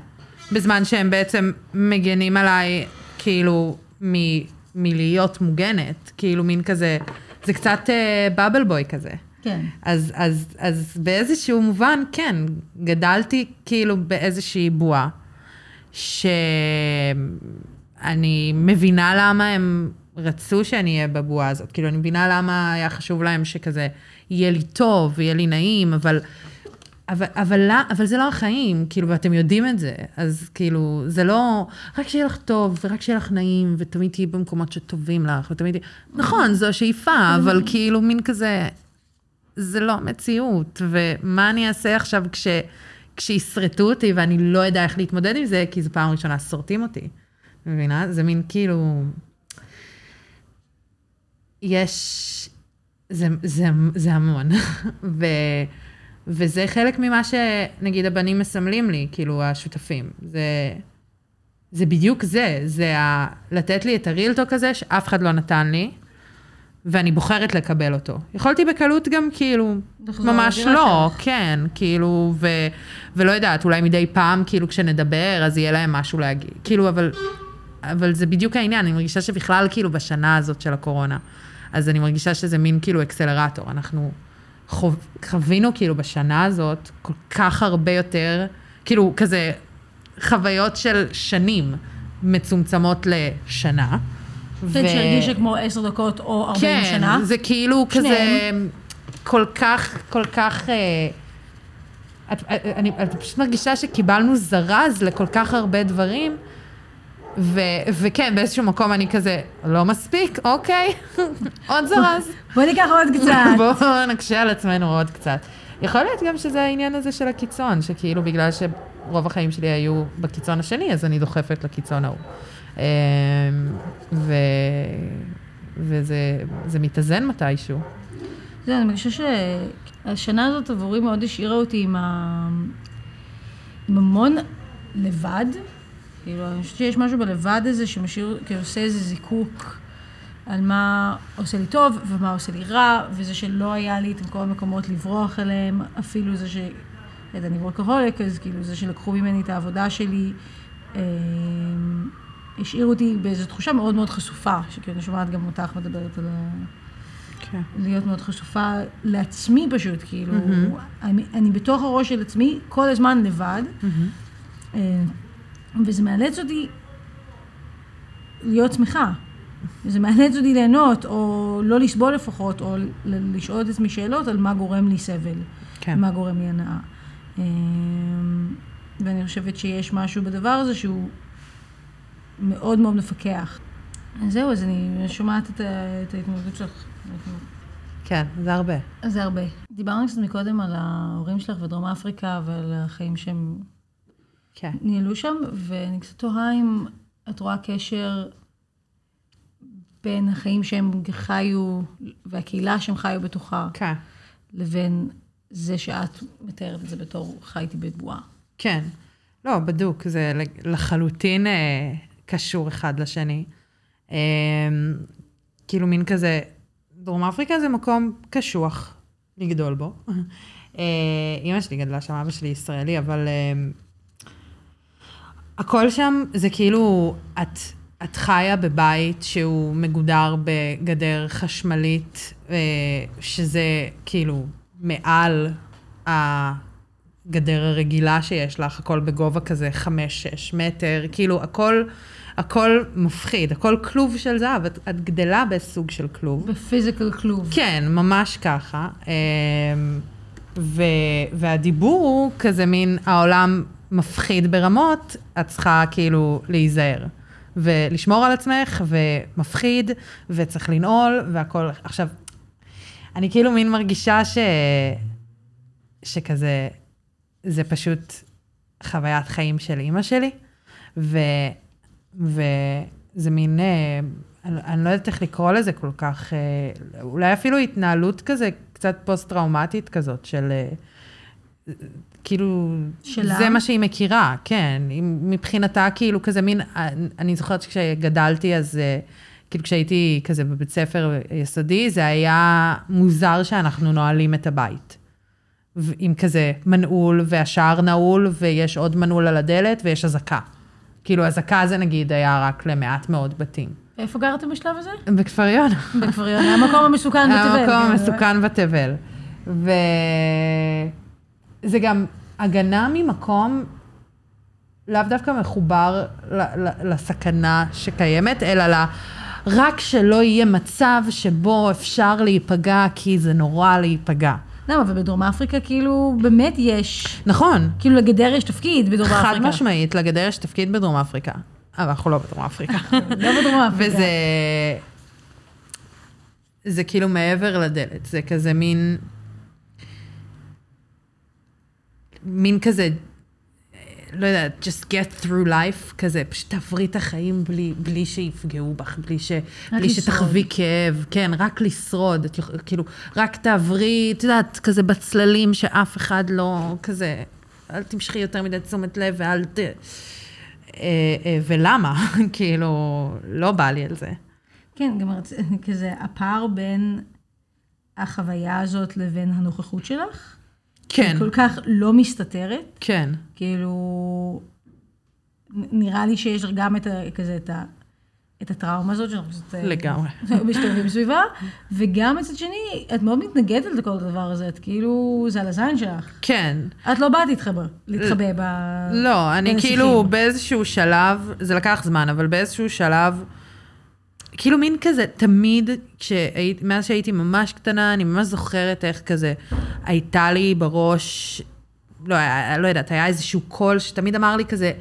בזמן שהם בעצם מגנים עליי, כאילו, מ, מלהיות מוגנת, כאילו מין כזה, זה קצת בבל בוי כזה. כן. אז, אז, אז באיזשהו מובן, כן, גדלתי כאילו באיזושהי בועה, שאני מבינה למה הם רצו שאני אהיה בבועה הזאת. כאילו, אני מבינה למה היה חשוב להם שכזה יהיה לי טוב, ויהיה לי נעים, אבל... אבל, אבל, לא- אבל זה לא החיים, כאילו, ואתם יודעים את זה. אז כאילו, זה לא רק שיהיה לך טוב, ורק שיהיה לך נעים, ותמיד תהיי במקומות שטובים לך, ותמיד... תהיי- נכון, זו השאיפה, אבל כאילו, מין כזה... זה לא המציאות, ומה אני אעשה עכשיו כש, כשישרטו אותי ואני לא אדע איך להתמודד עם זה, כי זו פעם ראשונה שורטים אותי. מבינה? זה מין כאילו... יש... זה, זה, זה המון. ו, וזה חלק ממה שנגיד הבנים מסמלים לי, כאילו השותפים. זה, זה בדיוק זה, זה ה, לתת לי את הרילטוק הזה שאף אחד לא נתן לי, ואני בוחרת לקבל אותו. יכולתי בקלות גם כאילו, ממש לא, שלך. כן, כאילו, ו, ולא יודעת, אולי מדי פעם, כאילו, כשנדבר, אז יהיה להם משהו להגיד. כאילו, אבל, אבל זה בדיוק העניין, אני מרגישה שבכלל, כאילו, בשנה הזאת של הקורונה, אז אני מרגישה שזה מין, כאילו, אקסלרטור. אנחנו חו, חווינו, כאילו, בשנה הזאת, כל כך הרבה יותר, כאילו, כזה, חוויות של שנים מצומצמות לשנה. כן, שהרגישה כמו עשר דקות או ארבעים כן, שנה. זה כאילו כזה שניהם. כל כך, כל כך... אה, את, את, אני, את פשוט מרגישה שקיבלנו זרז לכל כך הרבה דברים, ו, וכן, באיזשהו מקום אני כזה, לא מספיק, אוקיי, עוד זרז. בוא ניקח עוד קצת. בואו נקשה על עצמנו עוד קצת. יכול להיות גם שזה העניין הזה של הקיצון, שכאילו בגלל שרוב החיים שלי היו בקיצון השני, אז אני דוחפת לקיצון ההוא. אמ, ו... וזה זה מתאזן מתישהו. זהו, אני מרגישה שהשנה הזאת עבורי מאוד השאירה אותי עם, ה... עם המון לבד. כאילו, אני חושבת שיש משהו בלבד הזה שמשאיר, כאילו עושה איזה זיקוק על מה עושה לי טוב ומה עושה לי רע, וזה שלא היה לי את כל המקומות לברוח אליהם, אפילו זה ש... אני וורקהוליק, אז כאילו זה שלקחו ממני את העבודה שלי, אה, השאיר אותי באיזו תחושה מאוד מאוד חשופה, שכאילו אני שומעת גם אותך מדברת על ה... כן. להיות מאוד חשופה לעצמי פשוט, כאילו, אני, אני בתוך הראש של עצמי כל הזמן לבד, אה, וזה מאלץ אותי להיות שמחה. זה מאלץ אותי ליהנות, או לא לסבול לפחות, או לשאול את עצמי שאלות על מה גורם לי סבל, כן. מה גורם לי הנאה. אה, ואני חושבת שיש משהו בדבר הזה שהוא מאוד מאוד מפקח. אז זהו, אז אני שומעת את, את ההתמודדות שלך. כן, זה הרבה. זה הרבה. דיברנו קצת מקודם על ההורים שלך בדרום אפריקה ועל החיים שהם כן. ניהלו שם, ואני קצת תוהה אם את רואה קשר בין החיים שהם חיו והקהילה שהם חיו בתוכה, כן. לבין זה שאת מתארת את זה בתור חייתי בבועה. כן. לא, בדוק, זה לחלוטין אה, קשור אחד לשני. אה, כאילו מין כזה, דרום אפריקה זה מקום קשוח לגדול בו. אה, אימא שלי גדלה שם, אבא שלי ישראלי, אבל אה, הכל שם זה כאילו, את, את חיה בבית שהוא מגודר בגדר חשמלית, אה, שזה כאילו מעל הגדר הרגילה שיש לך, הכל בגובה כזה חמש-שש מטר, כאילו הכל, הכל מפחיד, הכל כלוב של זהב, את, את גדלה בסוג של כלוב. בפיזיקל כלוב. כן, ממש ככה. אמ, ו, והדיבור הוא כזה מין, העולם מפחיד ברמות, את צריכה כאילו להיזהר. ולשמור על עצמך, ומפחיד, וצריך לנעול, והכל. עכשיו, אני כאילו מין מרגישה ש... שכזה, זה פשוט חוויית חיים של אימא שלי, ו, וזה מין, אה, אני, אני לא יודעת איך לקרוא לזה כל כך, אה, אולי אפילו התנהלות כזה, קצת פוסט-טראומטית כזאת, של... אה, כאילו, שלה? זה מה שהיא מכירה, כן. היא- מבחינתה, כאילו, כזה מין, אני זוכרת שכשגדלתי, אז אה, כאילו, כשהייתי כזה בבית ספר יסודי, זה היה מוזר שאנחנו נועלים את הבית. עם כזה מנעול, והשער נעול, ויש עוד מנעול על הדלת, ויש אזעקה. כאילו, אזעקה זה נגיד היה רק למעט מאוד בתים. איפה גרתם בשלב הזה? בכפר יונה. בכפר יונה, המקום המסוכן בתבל. המקום כן. המסוכן בתבל. וזה גם הגנה ממקום לאו דווקא מחובר לסכנה שקיימת, אלא ל... רק שלא יהיה מצב שבו אפשר להיפגע, כי זה נורא להיפגע. למה? ובדרום אפריקה כאילו באמת יש, נכון, כאילו לגדר יש תפקיד בדרום אפריקה. חד משמעית, לגדר יש תפקיד בדרום אפריקה, אבל אנחנו לא בדרום אפריקה. לא בדרום אפריקה. וזה... זה כאילו מעבר לדלת, זה כזה מין... מין כזה, לא יודעת, just get through life, כזה, פשוט תעברי את החיים בלי, בלי שיפגעו בך, בלי, ש, בלי לשרוד. שתחווי כאב, כן, רק לשרוד, את, כאילו, רק תעברי, את יודעת, כזה בצללים שאף אחד לא, כזה, אל תמשכי יותר מדי תשומת לב ואל ת... אה, אה, ולמה? כאילו, לא בא לי על זה. כן, גם. כזה הפער בין החוויה הזאת לבין הנוכחות שלך, כן, כל כך לא מסתתרת, כן. כאילו, נראה לי שיש גם את, ה... כזה את, ה... את הטראומה הזאת, שאנחנו פשוט... אה, לגמרי. מסתובבים סביבה, וגם מצד שני, את מאוד מתנגדת לכל הדבר הזה, את כאילו, זה על הזין שלך. כן. את לא באת להתחבר, להתחבא ב... לא, אני. כאילו באיזשהו שלב, זה לקח זמן, אבל באיזשהו שלב, כאילו מין כזה, תמיד, כשהיית, מאז שהייתי ממש קטנה, אני ממש זוכרת איך כזה, הייתה לי בראש, לא, היה- לא יודעת, היה איזשהו קול שתמיד אמר לי כזה,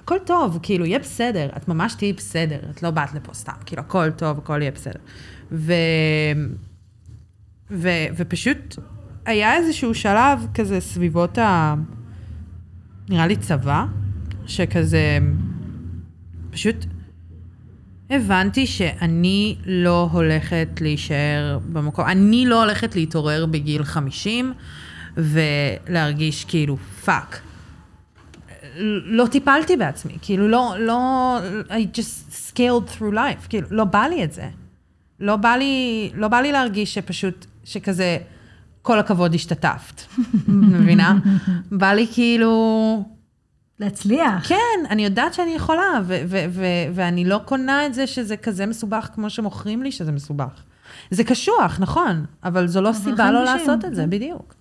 הכל טוב, כאילו, יהיה בסדר, את ממש תהיי בסדר, את לא באת לפה סתם, כאילו, הכל טוב, הכל יהיה בסדר. ו... ו... ופשוט היה איזשהו שלב כזה סביבות ה... נראה לי צבא, שכזה, פשוט הבנתי שאני לא הולכת להישאר במקום, אני לא הולכת להתעורר בגיל 50 ולהרגיש כאילו fuck. לא טיפלתי בעצמי, כאילו לא, לא, I just skated through life, כאילו לא בא לי את זה. לא בא לי, לא בא לי להרגיש שפשוט, שכזה, כל הכבוד השתתפת, מבינה? בא לי כאילו, להצליח. כן, אני יודעת שאני יכולה, ו- ו- ו- ואני לא קונה את זה שזה כזה מסובך כמו שמוכרים לי שזה מסובך. זה קשוח, נכון, אבל זו לא סיבה חיים לא קשים, לעשות את זה, כן. בדיוק.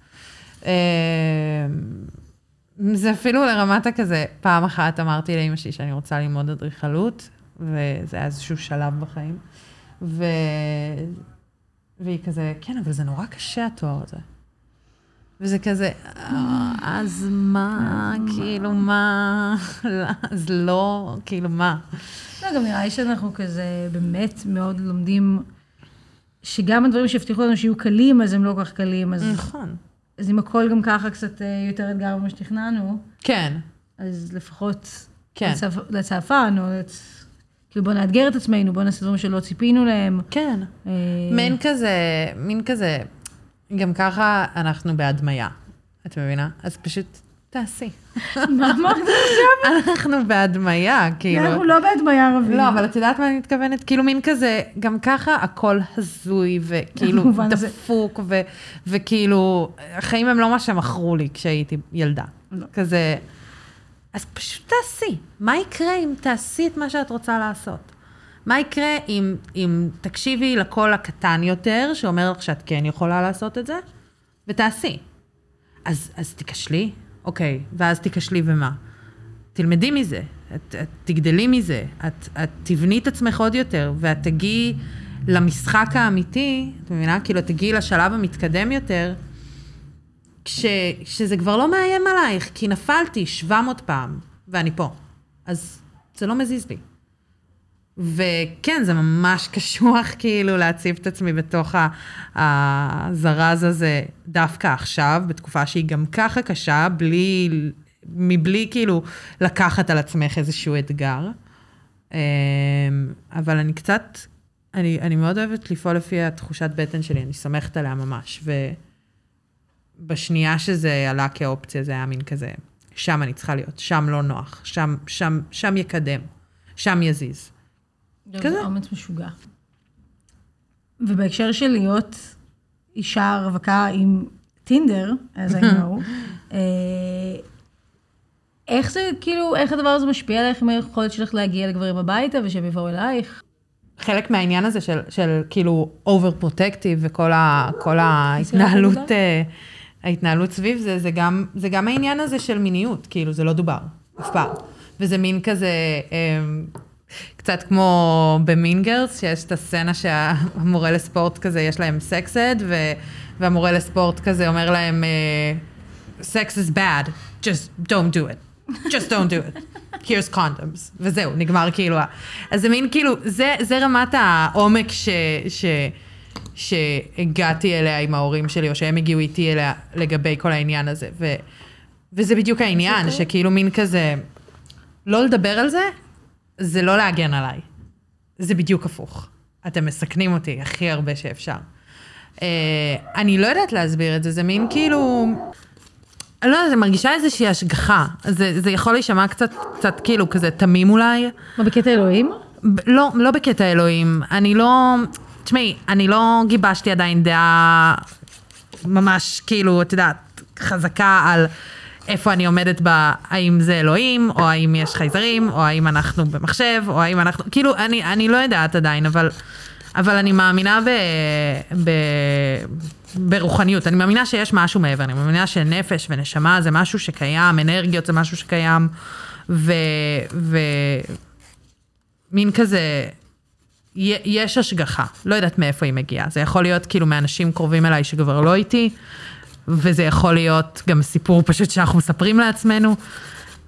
אה, זה אפילו לרמת הכזה, פעם אחת אמרתי לאמא שלי שאני רוצה ללמוד אדריכלות, וזה היה איזשהו שלב בחיים. ו... והיא כזה, כן, אבל זה נורא קשה התואר הזה. וזה כזה, "אה, אז מה, כאילו, מה, אז לא, כאילו, מה? לא, גם נראה לי שאנחנו כזה באמת מאוד לומדים שגם הדברים שהבטיחו לנו שיהיו קלים, אז הם לא כל כך קלים, אז, נכון. אז אם הכל גם ככה קצת אה, יותר אתגר ממה שתכננו, כן, אז לפחות כן. לצעפן, או לצ... כאילו בוא נאתגר את עצמנו, בוא נעשה דברים שלא ציפינו להם. כן. אה, מין כזה, מין כזה, גם ככה אנחנו בהדמיה, את מבינה? אז פשוט תעשי. מה אמרת עכשיו? אנחנו בהדמיה, כאילו. אנחנו לא בהדמיה רבים. לא, אבל את יודעת מה אני מתכוונת? כאילו מין כזה, גם ככה הכל הזוי, וכאילו. דפוק, ו- וכאילו, החיים הם לא מה שמכרו לי כשהייתי ילדה. לא. כזה, אז פשוט תעשי. מה יקרה אם תעשי את מה שאת רוצה לעשות? מה יקרה אם, אם תקשיבי לקול הקטן יותר, שאומר לך שאת כן יכולה לעשות את זה, ותעשי. אז, אז תיכשלי, אוקיי, ואז תיכשלי ומה? תלמדי מזה, את, את תגדלי מזה, את, את תבני את עצמך עוד יותר, ואת תגיעי למשחק האמיתי, את מבינה? כאילו, תגיעי לשלב המתקדם יותר, כש, כשזה כבר לא מאיים עלייך, כי נפלתי 700 פעם, ואני פה. אז זה לא מזיז לי. וכן, זה ממש קשוח כאילו להציב את עצמי בתוך הזרז הזה דווקא עכשיו, בתקופה שהיא גם ככה קשה, בלי, מבלי כאילו לקחת על עצמך איזשהו אתגר. אמ, אבל אני קצת, אני, אני מאוד אוהבת לפעול לפי התחושת בטן שלי, אני סומכת עליה ממש. ובשנייה שזה עלה כאופציה, זה היה מין כזה, שם אני צריכה להיות, שם לא נוח, שם, שם, שם יקדם, שם יזיז. כזה. זה אומץ משוגע. ובהקשר של להיות אישה רווקה עם טינדר, as I know, אה, איך זה, כאילו, איך הדבר הזה משפיע עליך עם היכולת שלך להגיע לגברים הביתה ושהם יבואו אלייך? חלק מהעניין הזה של, של כאילו over protective וכל ה, כל ההתנהלות, עבודה? אה, ההתנהלות סביב זה, זה גם, זה גם העניין הזה של מיניות, כאילו זה לא דובר, אף פעם. וזה מין כזה, אה, קצת כמו ב Mean Girls, שיש את הסצנה שהמורה לספורט כזה, יש להם sex ed, והמורה לספורט כזה אומר להם, סקס is bad, just don't do it. just don't do it. here's condoms. וזהו, נגמר כאילו. אז זה מין כאילו, זה, זה רמת העומק ש, ש, שהגעתי אליה עם ההורים שלי, או שהם הגיעו איתי אליה לגבי כל העניין הזה. ו, וזה בדיוק העניין, שכאילו מין כזה, לא לדבר על זה, זה לא להגן עליי. זה בדיוק הפוך. אתם מסכנים אותי הכי הרבה שאפשר. Uh, אני לא יודעת להסביר את זה, זה מין כאילו... אני לא יודעת, אני מרגישה איזושהי השגחה. זה, זה יכול להישמע קצת, קצת כאילו כזה תמים אולי. מה, בקטע אלוהים? לא, לא בקטע אלוהים. אני לא... תשמעי, אני לא גיבשתי עדיין דעה ממש כאילו, את יודעת, חזקה על איפה אני עומדת ב... האם זה אלוהים, או האם יש חייזרים, או האם אנחנו במחשב, או האם אנחנו... כאילו, אני, אני לא יודעת עדיין, אבל, אבל אני מאמינה ב, ב, ברוחניות. אני מאמינה שיש משהו מעבר, אני מאמינה שנפש ונשמה זה משהו שקיים, אנרגיות זה משהו שקיים, ו... ו מין כזה, יש השגחה, לא יודעת מאיפה היא מגיעה. זה יכול להיות כאילו מאנשים קרובים אליי שכבר לא איתי, וזה יכול להיות גם סיפור פשוט שאנחנו מספרים לעצמנו,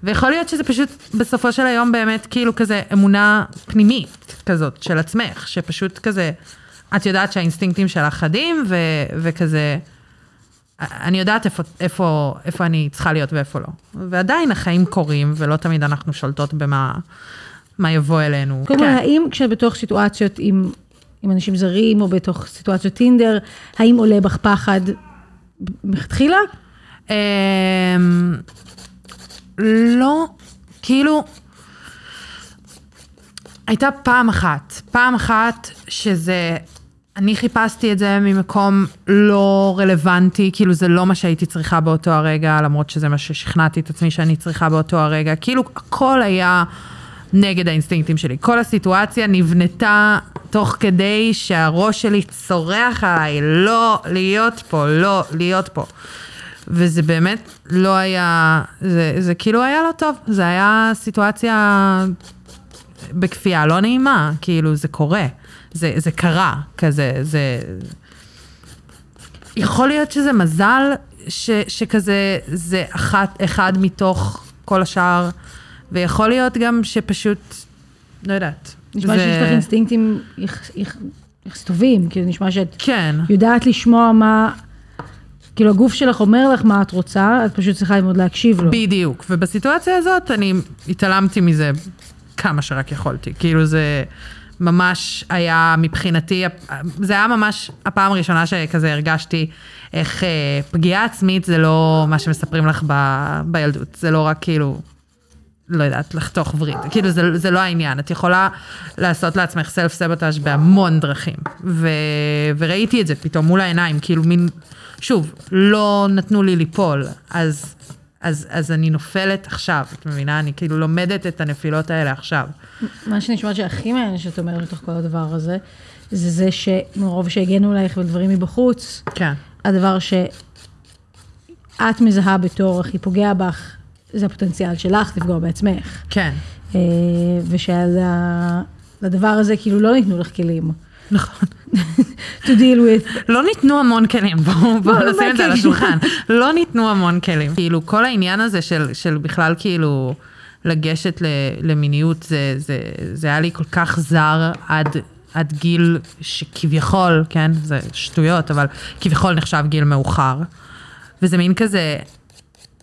ויכול להיות שזה פשוט בסופו של היום באמת כאילו כזה אמונה פנימית כזאת של עצמך, שפשוט כזה, את יודעת שהאינסטינקטים שלך חדים, ו- וכזה, אני יודעת איפה, איפה, איפה אני צריכה להיות ואיפה לא. ועדיין החיים קורים, ולא תמיד אנחנו שולטות במה מה יבוא אלינו. כלומר, האם כשאת בתוך סיטואציות עם, עם אנשים זרים, או בתוך סיטואציות טינדר, האם עולה בך פחד מלכתחילה? אמ, לא, כאילו, הייתה פעם אחת, פעם אחת שזה, אני חיפשתי את זה ממקום לא רלוונטי, כאילו זה לא מה שהייתי צריכה באותו הרגע, למרות שזה מה ששכנעתי את עצמי שאני צריכה באותו הרגע, כאילו הכל היה נגד האינסטינקטים שלי. כל הסיטואציה נבנתה תוך כדי שהראש שלי צורח עליי, לא להיות פה, לא להיות פה. וזה באמת לא היה, זה, זה כאילו היה לא טוב, זה היה סיטואציה בכפייה לא נעימה, כאילו זה קורה, זה, זה קרה, כזה, זה... יכול להיות שזה מזל ש, שכזה זה אחת, אחד מתוך כל השאר, ויכול להיות גם שפשוט, לא יודעת. נשמע זה- שיש לך אינסטינקטים יח- יח- יחסית טובים, כאילו נשמע שאת כן. יודעת לשמוע מה, כאילו הגוף שלך אומר לך מה את רוצה, את פשוט צריכה ללמוד להקשיב לו. בדיוק, ובסיטואציה הזאת אני התעלמתי מזה כמה שרק יכולתי. כאילו זה ממש היה מבחינתי, זה היה ממש הפעם הראשונה שכזה הרגשתי איך אה, פגיעה עצמית זה לא מה שמספרים לך ב, בילדות, זה לא רק כאילו, לא יודעת, לחתוך וריד, כאילו זה, זה לא העניין, את יכולה לעשות לעצמך סלף סבוטאז' בהמון דרכים, ו, וראיתי את זה פתאום מול העיניים, כאילו מין, שוב, לא נתנו לי ליפול, אז, אז, אז אני נופלת עכשיו, את מבינה? אני כאילו לומדת את הנפילות האלה עכשיו. מה שנשמע שהכי מעניין שאת אומרת בתוך כל הדבר הזה, זה זה שמרוב שהגנו עלייך ודברים מבחוץ, כן. הדבר שאת מזהה בתור הכי פוגע בך, זה הפוטנציאל שלך לפגוע בעצמך. כן. אה, ושלדבר הזה כאילו לא ניתנו לך כלים. נכון. to deal with. לא ניתנו המון כלים, בואו בוא לא, נשים את זה על השולחן. לא ניתנו המון כלים. כאילו, כל העניין הזה של, של בכלל כאילו לגשת ל, למיניות, זה, זה, זה היה לי כל כך זר עד, עד גיל שכביכול, כן, זה שטויות, אבל כביכול נחשב גיל מאוחר. וזה מין כזה,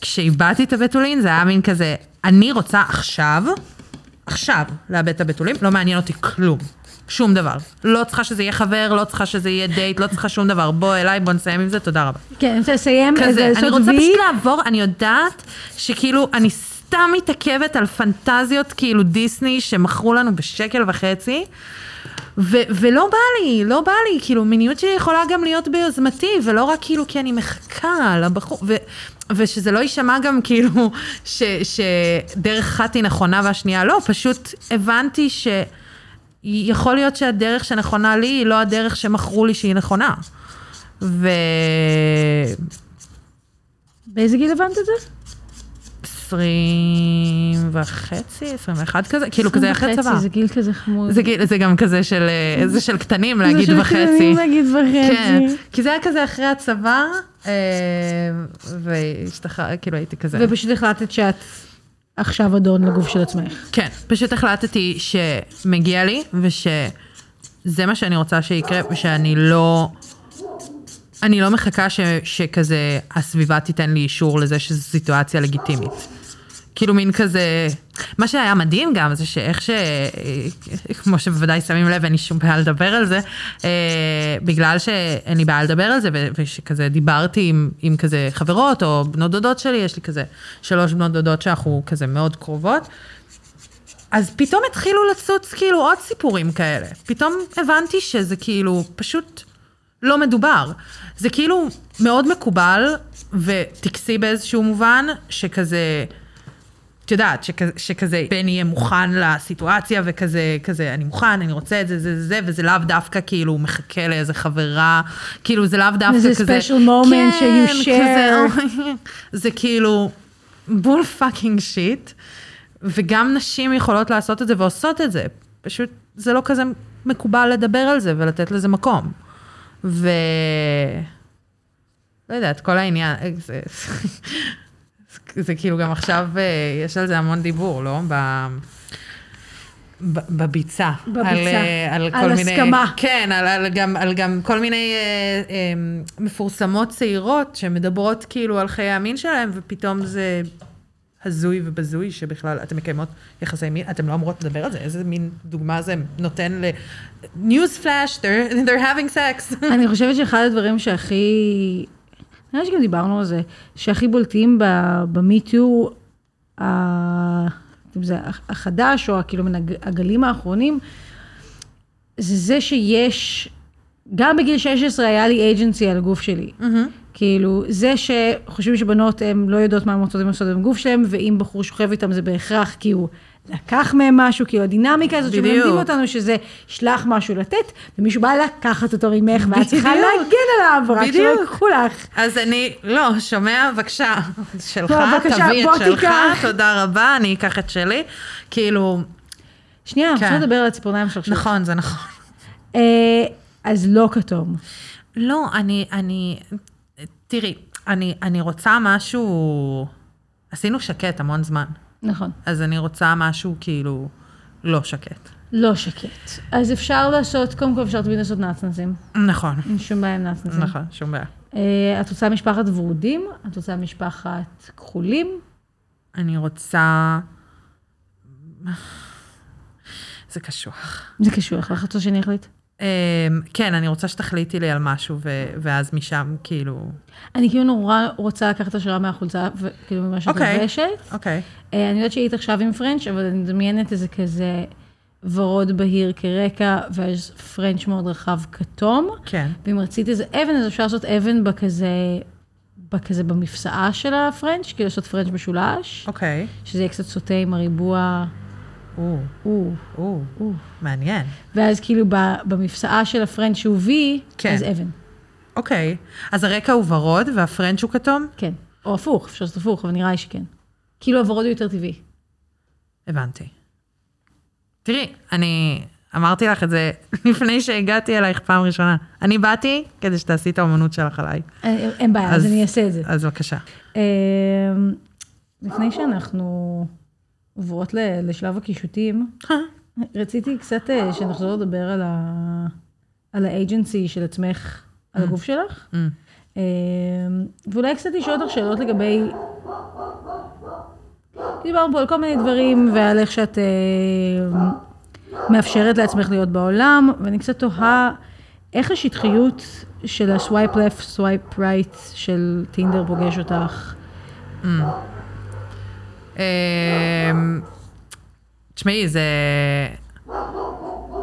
כשאיבדתי את הבתולין זה היה מין כזה, אני רוצה עכשיו, עכשיו, לאבד את הבתולים, לא מעניין אותי כלום. שום דבר. לא צריכה שזה יהיה חבר, לא צריכה שזה יהיה דייט, לא צריכה שום דבר. בוא אליי, בוא נסיים עם זה, תודה רבה. כן, אני כזה, איזה אני לעשות רוצה. פשוט לעבור, אני יודעת שכאילו, אני סתם מתעכבת על פנטזיות כאילו דיסני שמכרו לנו בשקל וחצי. ו- ולא בא לי, לא בא לי, כאילו מיניות שלי יכולה גם להיות ביוזמתי, ולא רק כאילו כי אני מחכה לבחור, ו- ושזה לא יישמע גם כאילו ש- שדרך אחת היא נכונה והשנייה לא, פשוט הבנתי שיכול להיות שהדרך שנכונה לי היא לא הדרך שמכרו לי שהיא נכונה. ו... באיזה גיל הבנת את זה? עשרים וחצי, עשרים ואחד כזה, כאילו כזה אחרי צבא. זה גיל כזה חמוד. זה, גיל- זה גם כזה של, אה, זה של קטנים זה להגיד של וחצי. קטנים להגיד וחצי. כן, כי זה היה כזה אחרי הצבא, והשתחרר, כאילו הייתי כזה. ופשוט החלטת שאת עכשיו אדון לגוף של עצמך. כן, פשוט החלטתי שמגיע לי, ושזה מה שאני רוצה שיקרה, ושאני לא... אני לא מחכה ש, שכזה הסביבה תיתן לי אישור לזה שזו סיטואציה לגיטימית. כאילו מין כזה, מה שהיה מדהים גם זה שאיך ש... כמו שבוודאי שמים לב, אין לי שום בעיה לדבר על זה, אה, בגלל שאין לי בעיה לדבר על זה, ושכזה דיברתי עם, עם כזה חברות או בנות דודות שלי, יש לי כזה שלוש בנות דודות שאנחנו כזה מאוד קרובות, אז פתאום התחילו לצוץ כאילו עוד סיפורים כאלה. פתאום הבנתי שזה כאילו פשוט לא מדובר. זה כאילו מאוד מקובל וטקסי באיזשהו מובן, שכזה, את יודעת, שכזה, שכזה בן יהיה מוכן לסיטואציה וכזה, כזה, אני מוכן, אני רוצה את זה, זה, זה, זה, וזה לאו דווקא כאילו הוא מחכה לאיזה חברה, כאילו זה לאו דווקא איזה כזה... special moment כן, ש- you כזה, share. זה כאילו bull fucking shit, וגם נשים יכולות לעשות את זה ועושות את זה. פשוט זה לא כזה מקובל לדבר על זה ולתת לזה מקום. ו... לא יודעת, כל העניין, זה, כאילו גם עכשיו, אה, יש על זה המון דיבור, לא? ב... בביצה. בביצה. על, אה, על, על כל מיני... הסכמה. כן, על, על, גם, על גם כל מיני אה, אה, מפורסמות צעירות שמדברות כאילו על חיי המין שלהם, ופתאום זה הזוי ובזוי שבכלל אתן מקיימות יחסי מין, אתן לא אמורות לדבר על זה, איזה מין דוגמה זה נותן ל... news flash, they're, they're having sex. אני חושבת שאחד הדברים שהכי, נראה שגם דיברנו על זה, שהכי בולטים במיטו, החדש, או כאילו מן הג- הגלים האחרונים, זה זה שיש, גם בגיל 16 היה לי אייג'נסי על הגוף שלי. כאילו, זה שחושבים שבנות הן לא יודעות מה הן רוצות לעשות עם הגוף שלהן, ואם בחור שוכב איתם זה בהכרח כי הוא לקח מהם משהו, כאילו הדינמיקה הזאת בדיוק. שמלמדים אותנו שזה שלח משהו לתת, ומישהו בא לקחת אותו ממך, ואת צריכה. להגן עליו, רק שלא. ייקחו לך. אז אני, לא, שומע, בבקשה, שלך, לא, בבקשה, תביא את שלך, תיקח. תודה רבה, אני אקח את שלי. כאילו, שנייה, כן. רוצה לדבר על הציפורניים שלך. נכון, זה נכון. אה, אז לא כתום. לא, אני, אני, תראי, אני, אני רוצה משהו, עשינו שקט המון זמן, נכון. אז אני רוצה משהו כאילו לא שקט. לא שקט. אז אפשר לעשות, קודם כל אפשר תמיד לעשות נצנצים. נכון, אין שום בעיה עם נצנצים. נכון, שום בעיה. אה, את רוצה משפחת ורודים? את רוצה משפחת כחולים? אני רוצה... זה קשוח. זה קשוח לך, את רוצה שאני אחליט? אמ, כן, אני רוצה שתחליטי לי על משהו, ואז משם, כאילו... אני כאילו נורא רוצה לקחת השראה מהחולצה, וכאילו ממה שאת אוקיי. לובשת. אוקיי. אה, אני יודעת שהיית עכשיו עם פרנץ', אבל אני מדמיינת איזה כזה ורוד בהיר כרקע, ואז פרנץ' מאוד רחב כתום. כן. ואם רצית איזה אבן, אז אפשר לעשות אבן בכזה, בכזה במפסעה של הפרנץ', כאילו לעשות פרנץ' משולש, אוקיי. שזה יהיה קצת סוטה עם הריבוע, או, או, או, או. מעניין. ואז כאילו במפסעה של הפרנץ' שהוא וי, כן. אז אבן. אוקיי. אז הרקע הוא ורוד והפרנץ' הוא כתום? כן. או הפוך, אפשר לעשות הפוך, אבל נראה לי שכן. כאילו הוורוד הוא יותר טבעי. הבנתי. תראי, אני אמרתי לך את זה לפני שהגעתי אלייך פעם ראשונה. אני באתי כדי שתעשי את האומנות שלך עליי. אין, אין בעיה, אז, אז- אני אעשה את זה. אז בבקשה. אמ, לפני שאנחנו עוברות לשלב הקישוטים, רציתי קצת אה, שנחזור לדבר על, ה... על ה agency של עצמך, על הגוף שלך. ואולי קצת לשאול אותך שאלות לגבי דיברנו פה על כל מיני דברים ועל איך שאת אה, מאפשרת לעצמך להיות בעולם, ואני קצת תוהה איך השטחיות של ה swipe left, swipe right של טינדר פוגש אותך. אמ, תשמעי, זה...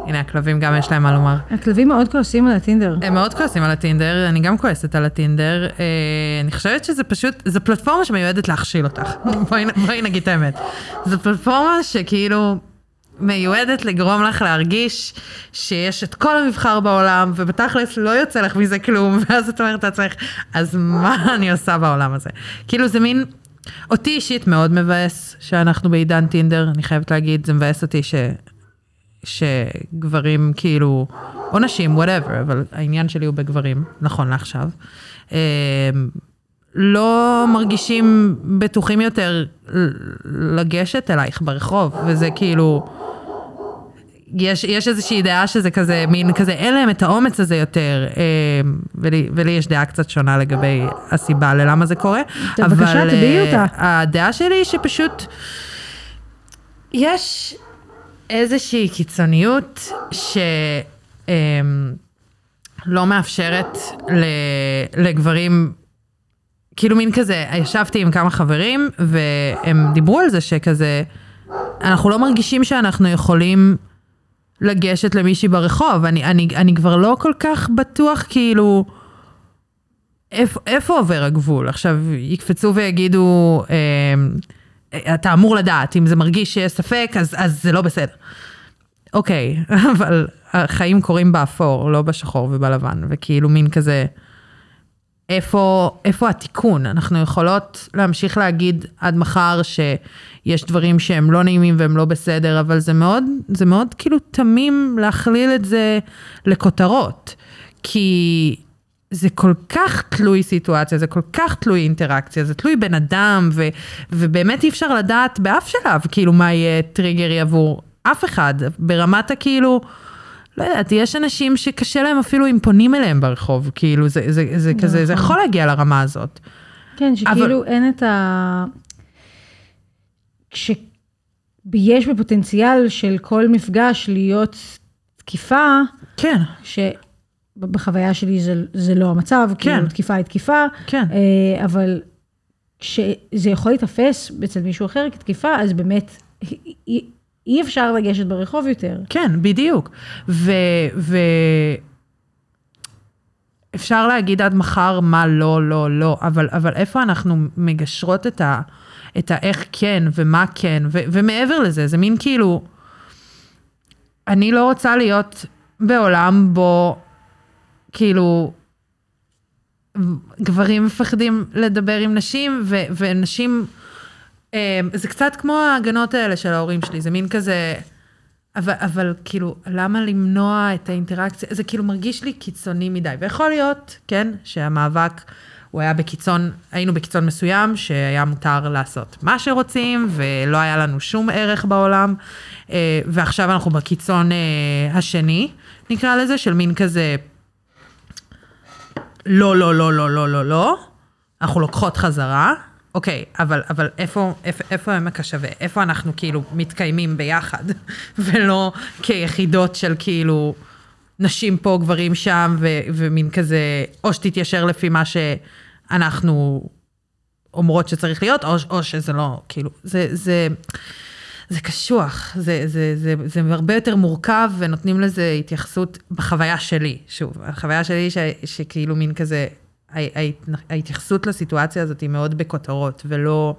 הנה, הכלבים גם יש להם מה לומר. הכלבים מאוד כועסים על הטינדר. הם מאוד כועסים על הטינדר, אני גם כועסת על הטינדר. אה, אני חושבת שזה פשוט, זו פלטפורמה שמיועדת להכשיל אותך. בואי, בואי נגיד את האמת. זו פלטפורמה שכאילו מיועדת לגרום לך להרגיש שיש את כל המבחר בעולם, ובתכלס לא יוצא לך מזה כלום, ואז את אומרת לעצמך, אז מה אני עושה בעולם הזה? כאילו זה מין, אותי אישית מאוד מבאס שאנחנו בעידן טינדר, אני חייבת להגיד, זה מבאס אותי ש... שגברים כאילו, או נשים, whatever, אבל העניין שלי הוא בגברים, נכון לעכשיו. אה, לא מרגישים בטוחים יותר לגשת אלייך ברחוב, וזה כאילו, יש, יש איזושהי דעה שזה כזה, מין כזה, אין להם את האומץ הזה יותר, אה, ולי, ולי יש דעה קצת שונה לגבי הסיבה ללמה זה קורה. בבקשה, תביעי אה, אותה. הדעה שלי היא שפשוט, יש איזושהי קיצוניות שלא מאפשרת ל- לגברים, כאילו מין כזה, ישבתי עם כמה חברים והם דיברו על זה שכזה, אנחנו לא מרגישים שאנחנו יכולים לגשת למישהי ברחוב, אני, אני, אני כבר לא כל כך בטוח כאילו... איפה, איפה עובר הגבול? עכשיו, יקפצו ויגידו, אה, אתה אמור לדעת, אם זה מרגיש שיש ספק, אז, אז זה לא בסדר. אוקיי, אבל החיים קורים באפור, לא בשחור ובלבן, וכאילו מין כזה, איפה, איפה התיקון? אנחנו יכולות להמשיך להגיד עד מחר שיש דברים שהם לא נעימים והם לא בסדר, אבל זה מאוד, זה מאוד כאילו תמים להכליל את זה לכותרות. כי זה כל כך תלוי סיטואציה, זה כל כך תלוי אינטראקציה, זה תלוי בן אדם, ו, ובאמת אי אפשר לדעת באף שלב, כאילו, מה יהיה טריגרי עבור אף אחד, ברמת הכאילו, לא יודעת, יש אנשים שקשה להם אפילו אם פונים אליהם ברחוב, כאילו, זה, זה, זה, זה כזה, זה יכול להגיע לרמה הזאת. כן, שכאילו אבל... אין את ה... כשיש בפוטנציאל של כל מפגש להיות תקיפה, כן. ש... בחוויה שלי זה, זה לא המצב, כן. כאילו תקיפה היא תקיפה, כן. אה, אבל כשזה יכול להיתפס אצל מישהו אחר כתקיפה, אז באמת אי, אפשר לגשת ברחוב יותר. כן, בדיוק. ו... ו... אפשר להגיד עד מחר מה לא, לא, לא, אבל, אבל איפה אנחנו מגשרות את, ה, את האיך כן ומה כן, ו, ומעבר לזה, זה מין כאילו, אני לא רוצה להיות בעולם בו כאילו, גברים מפחדים לדבר עם נשים, ו- ונשים, זה קצת כמו ההגנות האלה של ההורים שלי, זה מין כזה, אבל, אבל כאילו, למה למנוע את האינטראקציה? זה כאילו מרגיש לי קיצוני מדי. ויכול להיות, כן, שהמאבק, הוא היה בקיצון, היינו בקיצון מסוים, שהיה מותר לעשות מה שרוצים, ולא היה לנו שום ערך בעולם, אה, ועכשיו אנחנו בקיצון אה, השני, נקרא לזה, של מין כזה לא, לא, לא, לא, לא, לא, לא, אנחנו לוקחות חזרה, אוקיי, אבל, אבל איפה, איפה, איפה עמק השווה? איפה אנחנו כאילו מתקיימים ביחד, ולא כיחידות של כאילו נשים פה, גברים שם, ו, ומין כזה, או שתתיישר לפי מה שאנחנו אומרות שצריך להיות, או, או שזה לא, כאילו, זה, זה, זה קשוח, זה, זה, זה, זה הרבה יותר מורכב, ונותנים לזה התייחסות בחוויה שלי, שוב, החוויה שלי ש, שכאילו מין כזה, ההתייחסות לסיטואציה הזאת היא מאוד בכותרות, ולא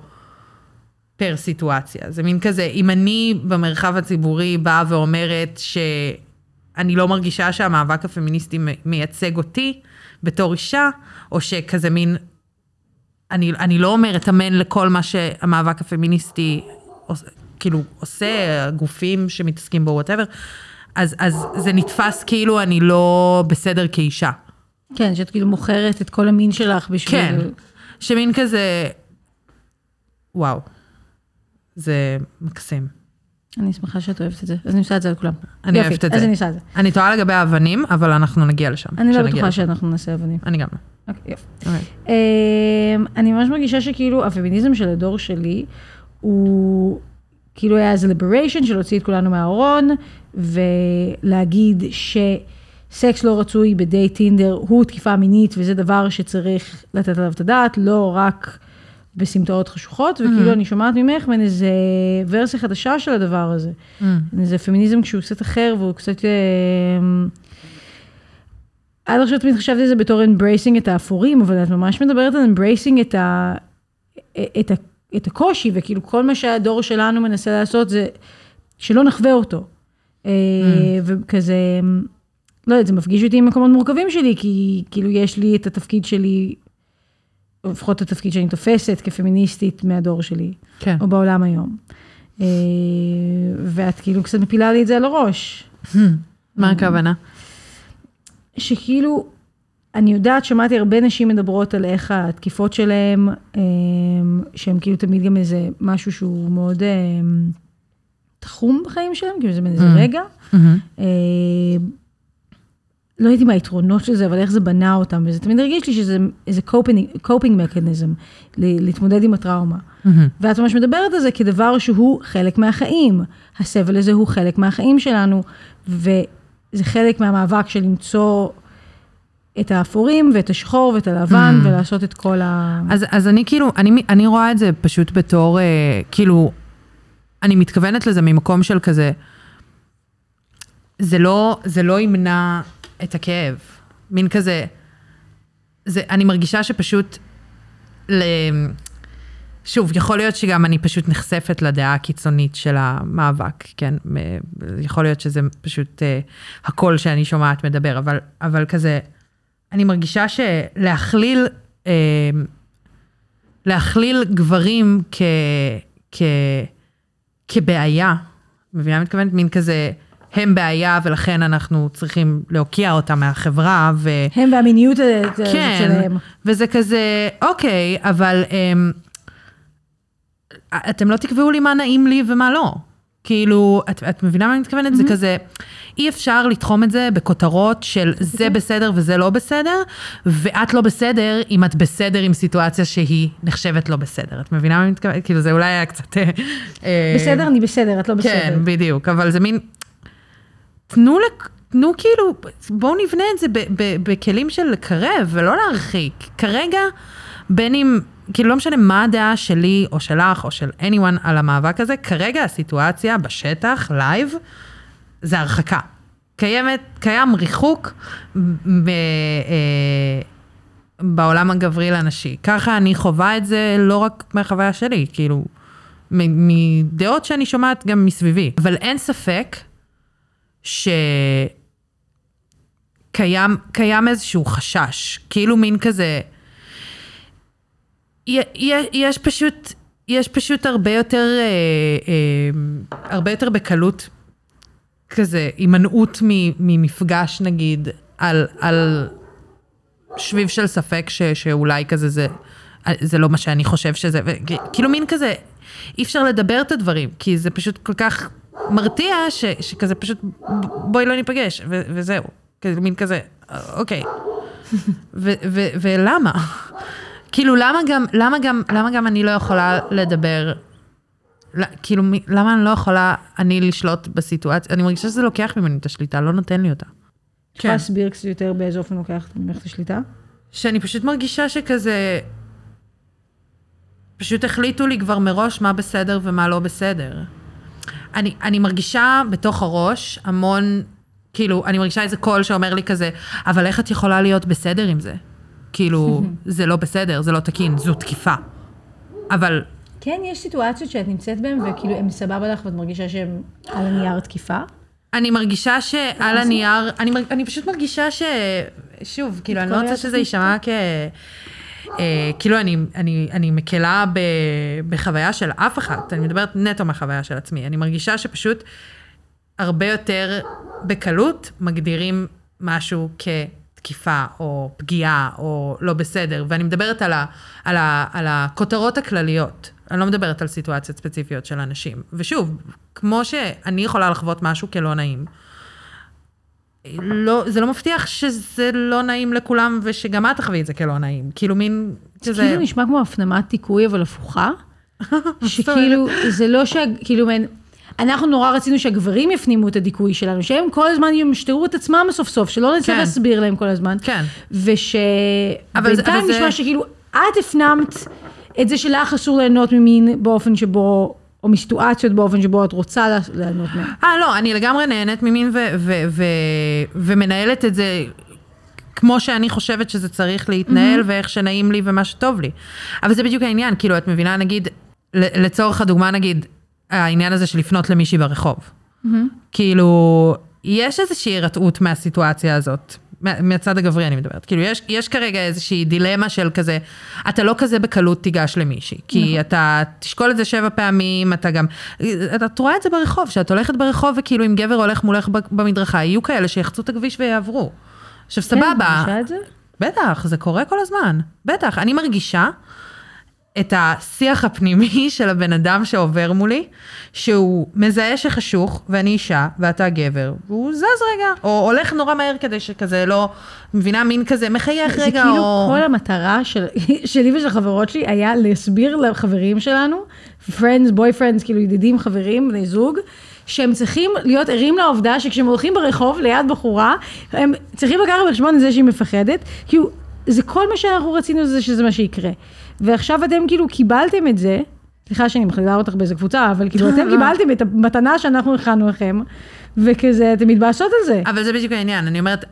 פר סיטואציה. זה מין כזה, אם אני במרחב הציבורי באה ואומרת שאני לא מרגישה שהמאבק הפמיניסטי מייצג אותי בתור אישה, או שכזה מין, אני, אני לא אומרת אמן לכל מה שהמאבק הפמיניסטי כאילו עושה, גופים שמתעסקים בו, whatever, אז, אז זה נתפס כאילו אני לא בסדר כאישה. כן, שאת כאילו מוכרת את כל המין שלך בשביל... כן, שמין כזה, וואו, זה מקסים. אני שמחה שאת אוהבת את זה, אז עושה את זה על כולם. אני יופי, אוהבת את אז זה. עושה את זה. אני טועה לגבי האבנים, אבל אנחנו נגיע לשם. אני לא בטוחה לשם. שאנחנו נעשה אבנים. אני גם לא. אוקיי, יופי. אוקיי. אמ, אני ממש מרגישה שכאילו הפמיניזם של הדור שלי, הוא כאילו היה איזה ליבריישן של להוציא את כולנו מהארון, ולהגיד שסקס לא רצוי בדייט טינדר הוא תקיפה מינית, וזה דבר שצריך לתת עליו את הדעת, לא רק בסמטאות חשוכות, וכאילו אני שומעת ממך מן איזה ורסיה חדשה של הדבר הזה. איזה פמיניזם כשהוא קצת אחר, והוא קצת... אה, עד עכשיו תמיד חשבתי על זה בתור embracing את האפורים, אבל את ממש מדברת על embracing את, ה, את, ה, את הקושי, וכאילו כל מה שהדור שלנו מנסה לעשות זה שלא נחווה אותו. Mm. וכזה, לא יודעת, זה מפגיש אותי עם מקומות מורכבים שלי, כי כאילו יש לי את התפקיד שלי, או לפחות התפקיד שאני תופסת כפמיניסטית מהדור שלי, כן. או בעולם היום. אה, ואת כאילו קצת מפילה לי את זה על הראש. מה הכוונה? שכאילו, אני יודעת, שמעתי הרבה נשים מדברות על איך התקיפות שלהם, שהם כאילו תמיד גם איזה משהו שהוא מאוד תחום בחיים שלהם, כאילו זה באיזה רגע. לא יודעת מה היתרונות של זה, אבל איך זה בנה אותם, וזה תמיד הרגיש לי שזה איזה coping mechanism, להתמודד עם הטראומה. ואת ממש מדברת על זה כדבר שהוא חלק מהחיים. הסבל הזה הוא חלק מהחיים שלנו, וזה חלק מהמאבק של למצוא את האפורים ואת השחור ואת הלבן, ולעשות את כל ה... אז, אז אני כאילו, אני, אני רואה את זה פשוט בתור, אה, כאילו, אני מתכוונת לזה ממקום של כזה, זה לא, זה לא ימנע את הכאב. מין כזה, זה, אני מרגישה שפשוט, ל... שוב, יכול להיות שגם אני פשוט נחשפת לדעה הקיצונית של המאבק, כן? יכול להיות שזה פשוט uh, הקול שאני שומעת מדבר, אבל, אבל כזה, אני מרגישה שלהכליל, uh, להכליל גברים כ, כ, כבעיה, מבינה מתכוונת? מין כזה, הם בעיה ולכן אנחנו צריכים להוקיע אותם מהחברה. ו... הם והמיניות כן, שלהם. וזה כזה, אוקיי, אבל הם, אתם לא תקבעו לי מה נעים לי ומה לא. כאילו, את, את מבינה מה אני מתכוונת? Mm-hmm. זה כזה, אי אפשר לתחום את זה בכותרות של זה בסדר וזה לא בסדר, ואת לא בסדר אם את בסדר עם סיטואציה שהיא נחשבת לא בסדר. את מבינה מה אני מתכוונת? כאילו, זה אולי היה קצת... אה, בסדר, אני בסדר, את לא בסדר. כן, בדיוק, אבל זה מין... תנו, לק... תנו כאילו, בואו נבנה את זה ב- ב- בכלים של לקרב ולא להרחיק. כרגע, בין אם, כאילו לא משנה מה הדעה שלי או שלך או של anyone על המאבק הזה, כרגע הסיטואציה בשטח, לייב, זה הרחקה. קיימת, קיים ריחוק ב, אה, בעולם הגברי לנשי. ככה אני חווה את זה לא רק מהחוויה שלי, כאילו, מדעות שאני שומעת גם מסביבי. אבל אין ספק שקיים איזשהו חשש, כאילו מין כזה, יש פשוט, יש פשוט הרבה יותר, אה, אה, הרבה יותר בקלות כזה, הימנעות ממפגש נגיד, על, על שביב של ספק ש, שאולי כזה זה, זה לא מה שאני חושב שזה, כאילו מין כזה, אי אפשר לדבר את הדברים, כי זה פשוט כל כך מרתיע, ש, שכזה פשוט, בואי לא ניפגש, ו, וזהו. כזה, מין כזה, אוקיי. ו, ו, ולמה? כאילו, למה גם, למה גם, למה גם אני לא יכולה לדבר, כאילו, למה אני לא יכולה, אני לשלוט בסיטואציה? אני מרגישה שזה לוקח ממני את השליטה, לא נותן לי אותה. כן. להסביר קצת יותר באיזה אופן לוקח ממך את השליטה? שאני פשוט מרגישה שכזה, פשוט החליטו לי כבר מראש מה בסדר ומה לא בסדר. אני, אני מרגישה בתוך הראש המון, כאילו, אני מרגישה איזה קול שאומר לי כזה, אבל איך את יכולה להיות בסדר עם זה? כאילו, זה לא בסדר, זה לא תקין, זו תקיפה. אבל... כן, יש סיטואציות שאת נמצאת בהן, וכאילו, הם סבבה לך ואת מרגישה שהם על הנייר תקיפה? אני מרגישה שעל הנייר, אני, אני פשוט מרגישה ש... שוב, כאילו, אני לא רוצה שזה יישמע כ... אה, כאילו אני, אני, אני מקלה ב, בחוויה של אף אחד, אני מדברת נטו מהחוויה של עצמי. אני מרגישה שפשוט הרבה יותר בקלות מגדירים משהו כתקיפה או פגיעה או לא בסדר, ואני מדברת על, ה, על, ה, על הכותרות הכלליות. אני לא מדברת על סיטואציות ספציפיות של אנשים. ושוב, כמו שאני יכולה לחוות משהו כלא נעים, לא, זה לא מבטיח שזה לא נעים לכולם ושגם את תחווי את זה כלא נעים. כאילו מין, שזה... כאילו נשמע כמו הפנמת תיקוי אבל הפוכה. שכאילו, זה לא שה... כאילו, מעין- אנחנו נורא רצינו שהגברים יפנימו את הדיכוי שלנו, שהם כל הזמן ימשטרו את עצמם סוף סוף, שלא נצטרך כן. להסביר להם כל הזמן. כן. ושבינתיים זה- אבל זה- נשמע שכאילו, את הפנמת את זה שלך אסור ליהנות ממין באופן שבו, או מסיטואציות באופן שבו את רוצה ליהנות מהם. אה, לא, אני לגמרי נהנית ממין ו- ו- ו- ומנהלת את זה כמו שאני חושבת שזה צריך להתנהל, ואיך שנעים לי ומה שטוב לי. אבל זה בדיוק העניין, כאילו, את מבינה, נגיד, לצורך הדוגמה, נגיד, העניין הזה של לפנות למישהי ברחוב. כאילו, יש איזושהי הירתעות מהסיטואציה הזאת. מה- מהצד הגברי אני מדברת. כאילו, יש, יש כרגע איזושהי דילמה של כזה, אתה לא כזה בקלות תיגש למישהי. כי אתה תשקול את זה שבע פעמים, אתה גם... אתה, את רואה את זה ברחוב, שאת הולכת ברחוב וכאילו אם גבר הולך מולך במדרכה, יהיו כאלה שיחצו את הכביש ויעברו. עכשיו, כן, סבבה. מרגישה את זה? בטח, זה קורה כל הזמן. בטח. אני מרגישה את השיח הפנימי של הבן אדם שעובר מולי, שהוא מזהה שחשוך, ואני אישה, ואתה גבר, והוא זז רגע, או הולך נורא מהר כדי שכזה לא, מבינה, מין כזה, מחייך זה רגע, כאילו או... כל המטרה של, שלי ושל חברות שלי היה להסביר לחברים שלנו, friends, boyfriends, כאילו ידידים, חברים, בני זוג, שהם צריכים להיות ערים לעובדה שכשהם הולכים ברחוב ליד בחורה, הם צריכים לקחת בחשבון את זה שהיא מפחדת, כאילו, זה כל מה שאנחנו רצינו זה שזה מה שיקרה. ועכשיו אתם כאילו קיבלתם את זה, סליחה שאני מכלילה אותך באיזה קבוצה, אבל כאילו אתם לא. קיבלתם את המתנה שאנחנו הכנו לכם, וכזה, אתם מתבאסות על זה. אבל זה בדיוק העניין, אני אומרת,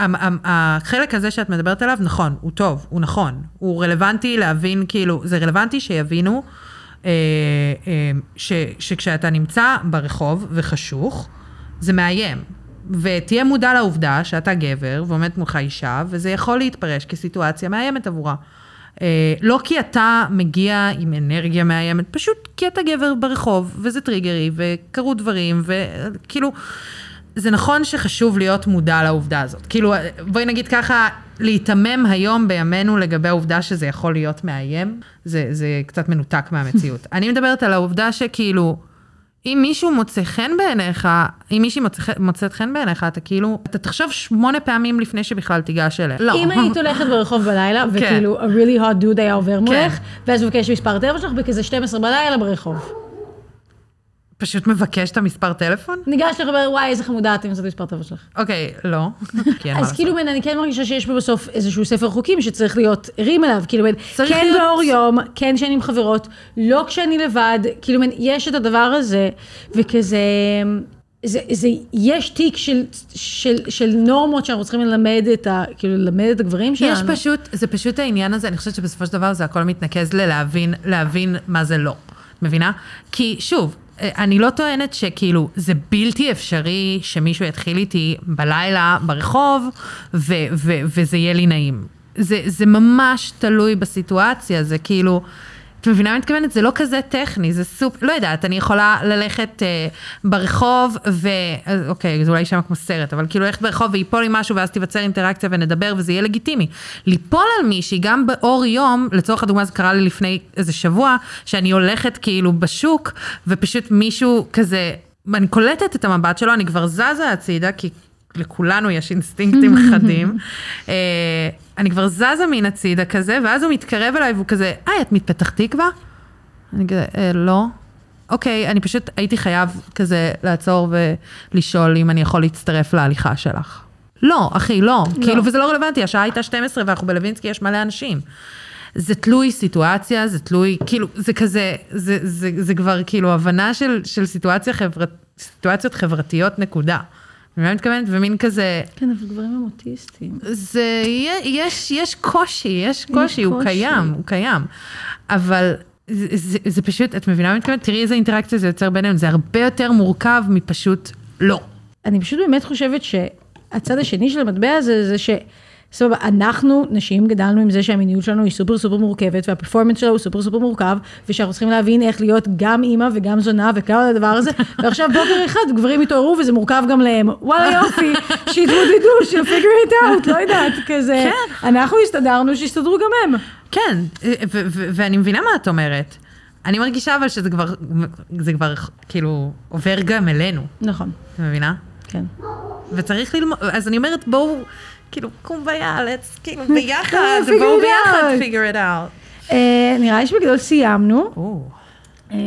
החלק הזה שאת מדברת עליו, נכון, הוא טוב, הוא נכון. הוא רלוונטי להבין, כאילו, זה רלוונטי שיבינו אה, אה, ש, שכשאתה נמצא ברחוב וחשוך, זה מאיים. ותהיה מודע לעובדה שאתה גבר ועומדת מולך אישה, וזה יכול להתפרש כסיטואציה מאיימת עבורה. אה, לא כי אתה מגיע עם אנרגיה מאיימת, פשוט כי אתה גבר ברחוב, וזה טריגרי, וקרו דברים, וכאילו, זה נכון שחשוב להיות מודע לעובדה הזאת. כאילו, בואי נגיד ככה, להיתמם היום בימינו לגבי העובדה שזה יכול להיות מאיים, זה, זה קצת מנותק מהמציאות. אני מדברת על העובדה שכאילו, אם מישהו מוצא חן בעיניך, אם מישהי מוצא, מוצאת חן בעיניך, אתה כאילו, אתה תחשוב שמונה פעמים לפני שבכלל תיגש אליה. לא. אם היית הולכת ברחוב בלילה, כן. וכאילו, a really hot dude היה עובר מולך, ואז מבקש מספר טלפון שלך בכזה 12 בלילה ברחוב. פשוט מבקש את המספר טלפון? ניגש לך ואומר, וואי, איזה חמודה את, אני רוצה את מספר טלפון שלך. אוקיי, לא. אז. כאילו, אני כן מרגישה שיש פה בסוף איזשהו ספר חוקים שצריך להיות ערים אליו, כאילו, כן באור יום, כן כשאני עם חברות, לא כשאני לבד, כאילו, יש את הדבר הזה, וכזה, זה, זה, יש תיק של, של, של נורמות שאנחנו צריכים ללמד את ה... כאילו, ללמד את הגברים שלנו. יש פשוט, זה פשוט העניין הזה, אני חושבת שבסופו של דבר זה הכל מתנקז ללהבין, להבין מה זה לא. מבינה? כי שוב, אני לא טוענת שכאילו זה בלתי אפשרי שמישהו יתחיל איתי בלילה ברחוב ו- ו- וזה יהיה לי נעים. זה, זה ממש תלוי בסיטואציה, זה כאילו, את מבינה מה מתכוונת? זה לא כזה טכני, זה סופ... לא יודעת, אני יכולה ללכת אה, ברחוב ו... אז, אוקיי, זה אולי יישמע כמו סרט, אבל כאילו ללכת ברחוב וייפול לי משהו ואז תיווצר אינטראקציה ונדבר וזה יהיה לגיטימי. ליפול על מישהי, גם באור יום, לצורך הדוגמה זה קרה לי לפני איזה שבוע, שאני הולכת כאילו בשוק ופשוט מישהו כזה... אני קולטת את המבט שלו, אני כבר זזה הצידה, כי לכולנו יש אינסטינקטים חדים. אה, אני כבר זזה מן הצידה כזה, ואז הוא מתקרב אליי והוא כזה, היי, את מפתח תקווה? אני כזה, אה, לא. אוקיי, אני פשוט הייתי חייב כזה לעצור ולשאול אם אני יכול להצטרף להליכה שלך. לא, אחי, לא. לא. כאילו, וזה לא רלוונטי, השעה הייתה 12 ואנחנו בלווינסקי, יש מלא אנשים. זה תלוי סיטואציה, זה תלוי, כאילו, זה כזה, זה, זה, זה כבר כאילו הבנה של, של סיטואציה חברת, סיטואציות חברתיות, נקודה. ממה אני מתכוונת? ומין כזה, כן, אבל גברים הם אוטיסטים. זה, יש, יש קושי, יש קושי, הוא קושי. קיים, הוא קיים. אבל זה, זה, זה פשוט, את מבינה מה אני מתכוונת? תראי איזה אינטראקציה זה יוצר בינינו, זה הרבה יותר מורכב מפשוט לא. אני פשוט באמת חושבת שהצד השני של המטבע הזה, זה ש... סבבה, אנחנו, נשים, גדלנו עם זה שהמיניות שלנו היא סופר סופר מורכבת, והפרפורמנס שלנו הוא סופר סופר מורכב, ושאנחנו צריכים להבין איך להיות גם אימא וגם זונה וכל הדבר הזה, ועכשיו בוקר אחד גברים התעוררו וזה מורכב גם להם. וואלה יופי, שיתמודדו, שי'll figure it out, לא יודעת, כזה. אנחנו הסתדרנו, שיסתדרו גם הם. כן, ו- ו- ו- ואני מבינה מה את אומרת. אני מרגישה אבל שזה כבר, זה כבר כאילו עובר גם אלינו, נכון, את מבינה? כן. וצריך ללמוד, אז אני אומרת בואו, כאילו, קום ויאלץ, כאילו ביחד, בואו ביחד, figure it out. אה, נראה לי שבגדול סיימנו. אה,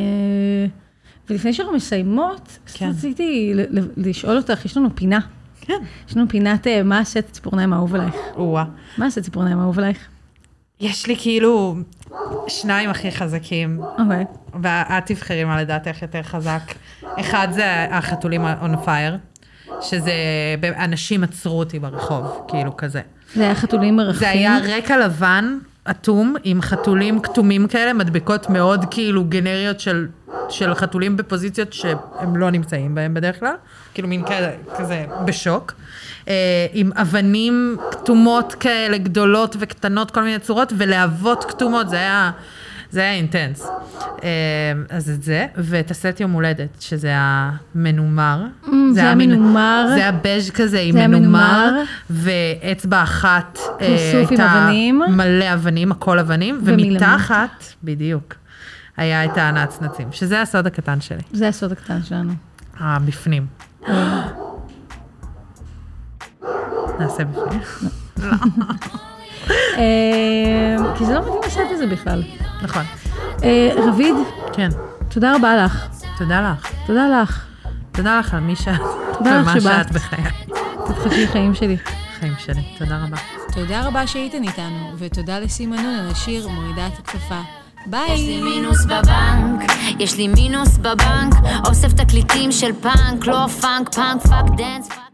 ולפני שאנחנו מסיימות, כן. רציתי לשאול אותך, יש לנו פינה. כן. יש לנו פינת אה, מה הסט ציפורניים האהוב עלייך. או-אה. מה הסט ציפורניים האהוב עלייך? יש לי כאילו שניים הכי חזקים, אוקיי. ואת תבחרי מה לדעתך יותר חזק. אחד זה החתולים on fire, שזה, אנשים עצרו אותי ברחוב, כאילו כזה. זה היה חתולים מרחים. זה היה רקע לבן, אטום, עם חתולים כתומים כאלה, מדבקות מאוד כאילו גנריות של, של חתולים בפוזיציות שהם לא נמצאים בהם בדרך כלל, כאילו מין כזה, כזה בשוק, אה, עם אבנים כתומות כאלה, גדולות וקטנות, כל מיני צורות, ולהבות כתומות, זה היה... זה היה אינטנס. אה, אז את זה, ואת הסט יום הולדת, שזה המנומר. Mm, זה היה מנומר. זה היה בז' כזה עם מנומר. ואצבע אחת אה, הייתה. מלא אבנים, הכל אבנים. ומתחת, בדיוק, היה את הנצנצים, שזה הסוד הקטן שלי, זה הסוד הקטן שלנו. הבפנים. נעשה בפנים. אה, כי זה לא מתאים לסט הזה בכלל. נכון, אה, רביד, כן. תודה רבה לך. תודה לך. תודה לך. תודה לך על מי שאת, תודה לך ומה שבאת. שאת בחיי. תתחשבי חיים שלי. חיים שלי. תודה רבה. תודה רבה שהייתן איתנו, ותודה לסימנון על השיר מורידה את הכפפה. ביי! יש לי מינוס בבנק, יש לי מינוס בבנק, אוסף תקליטים של פאנק, לא פאנק, פאנק, funk dance.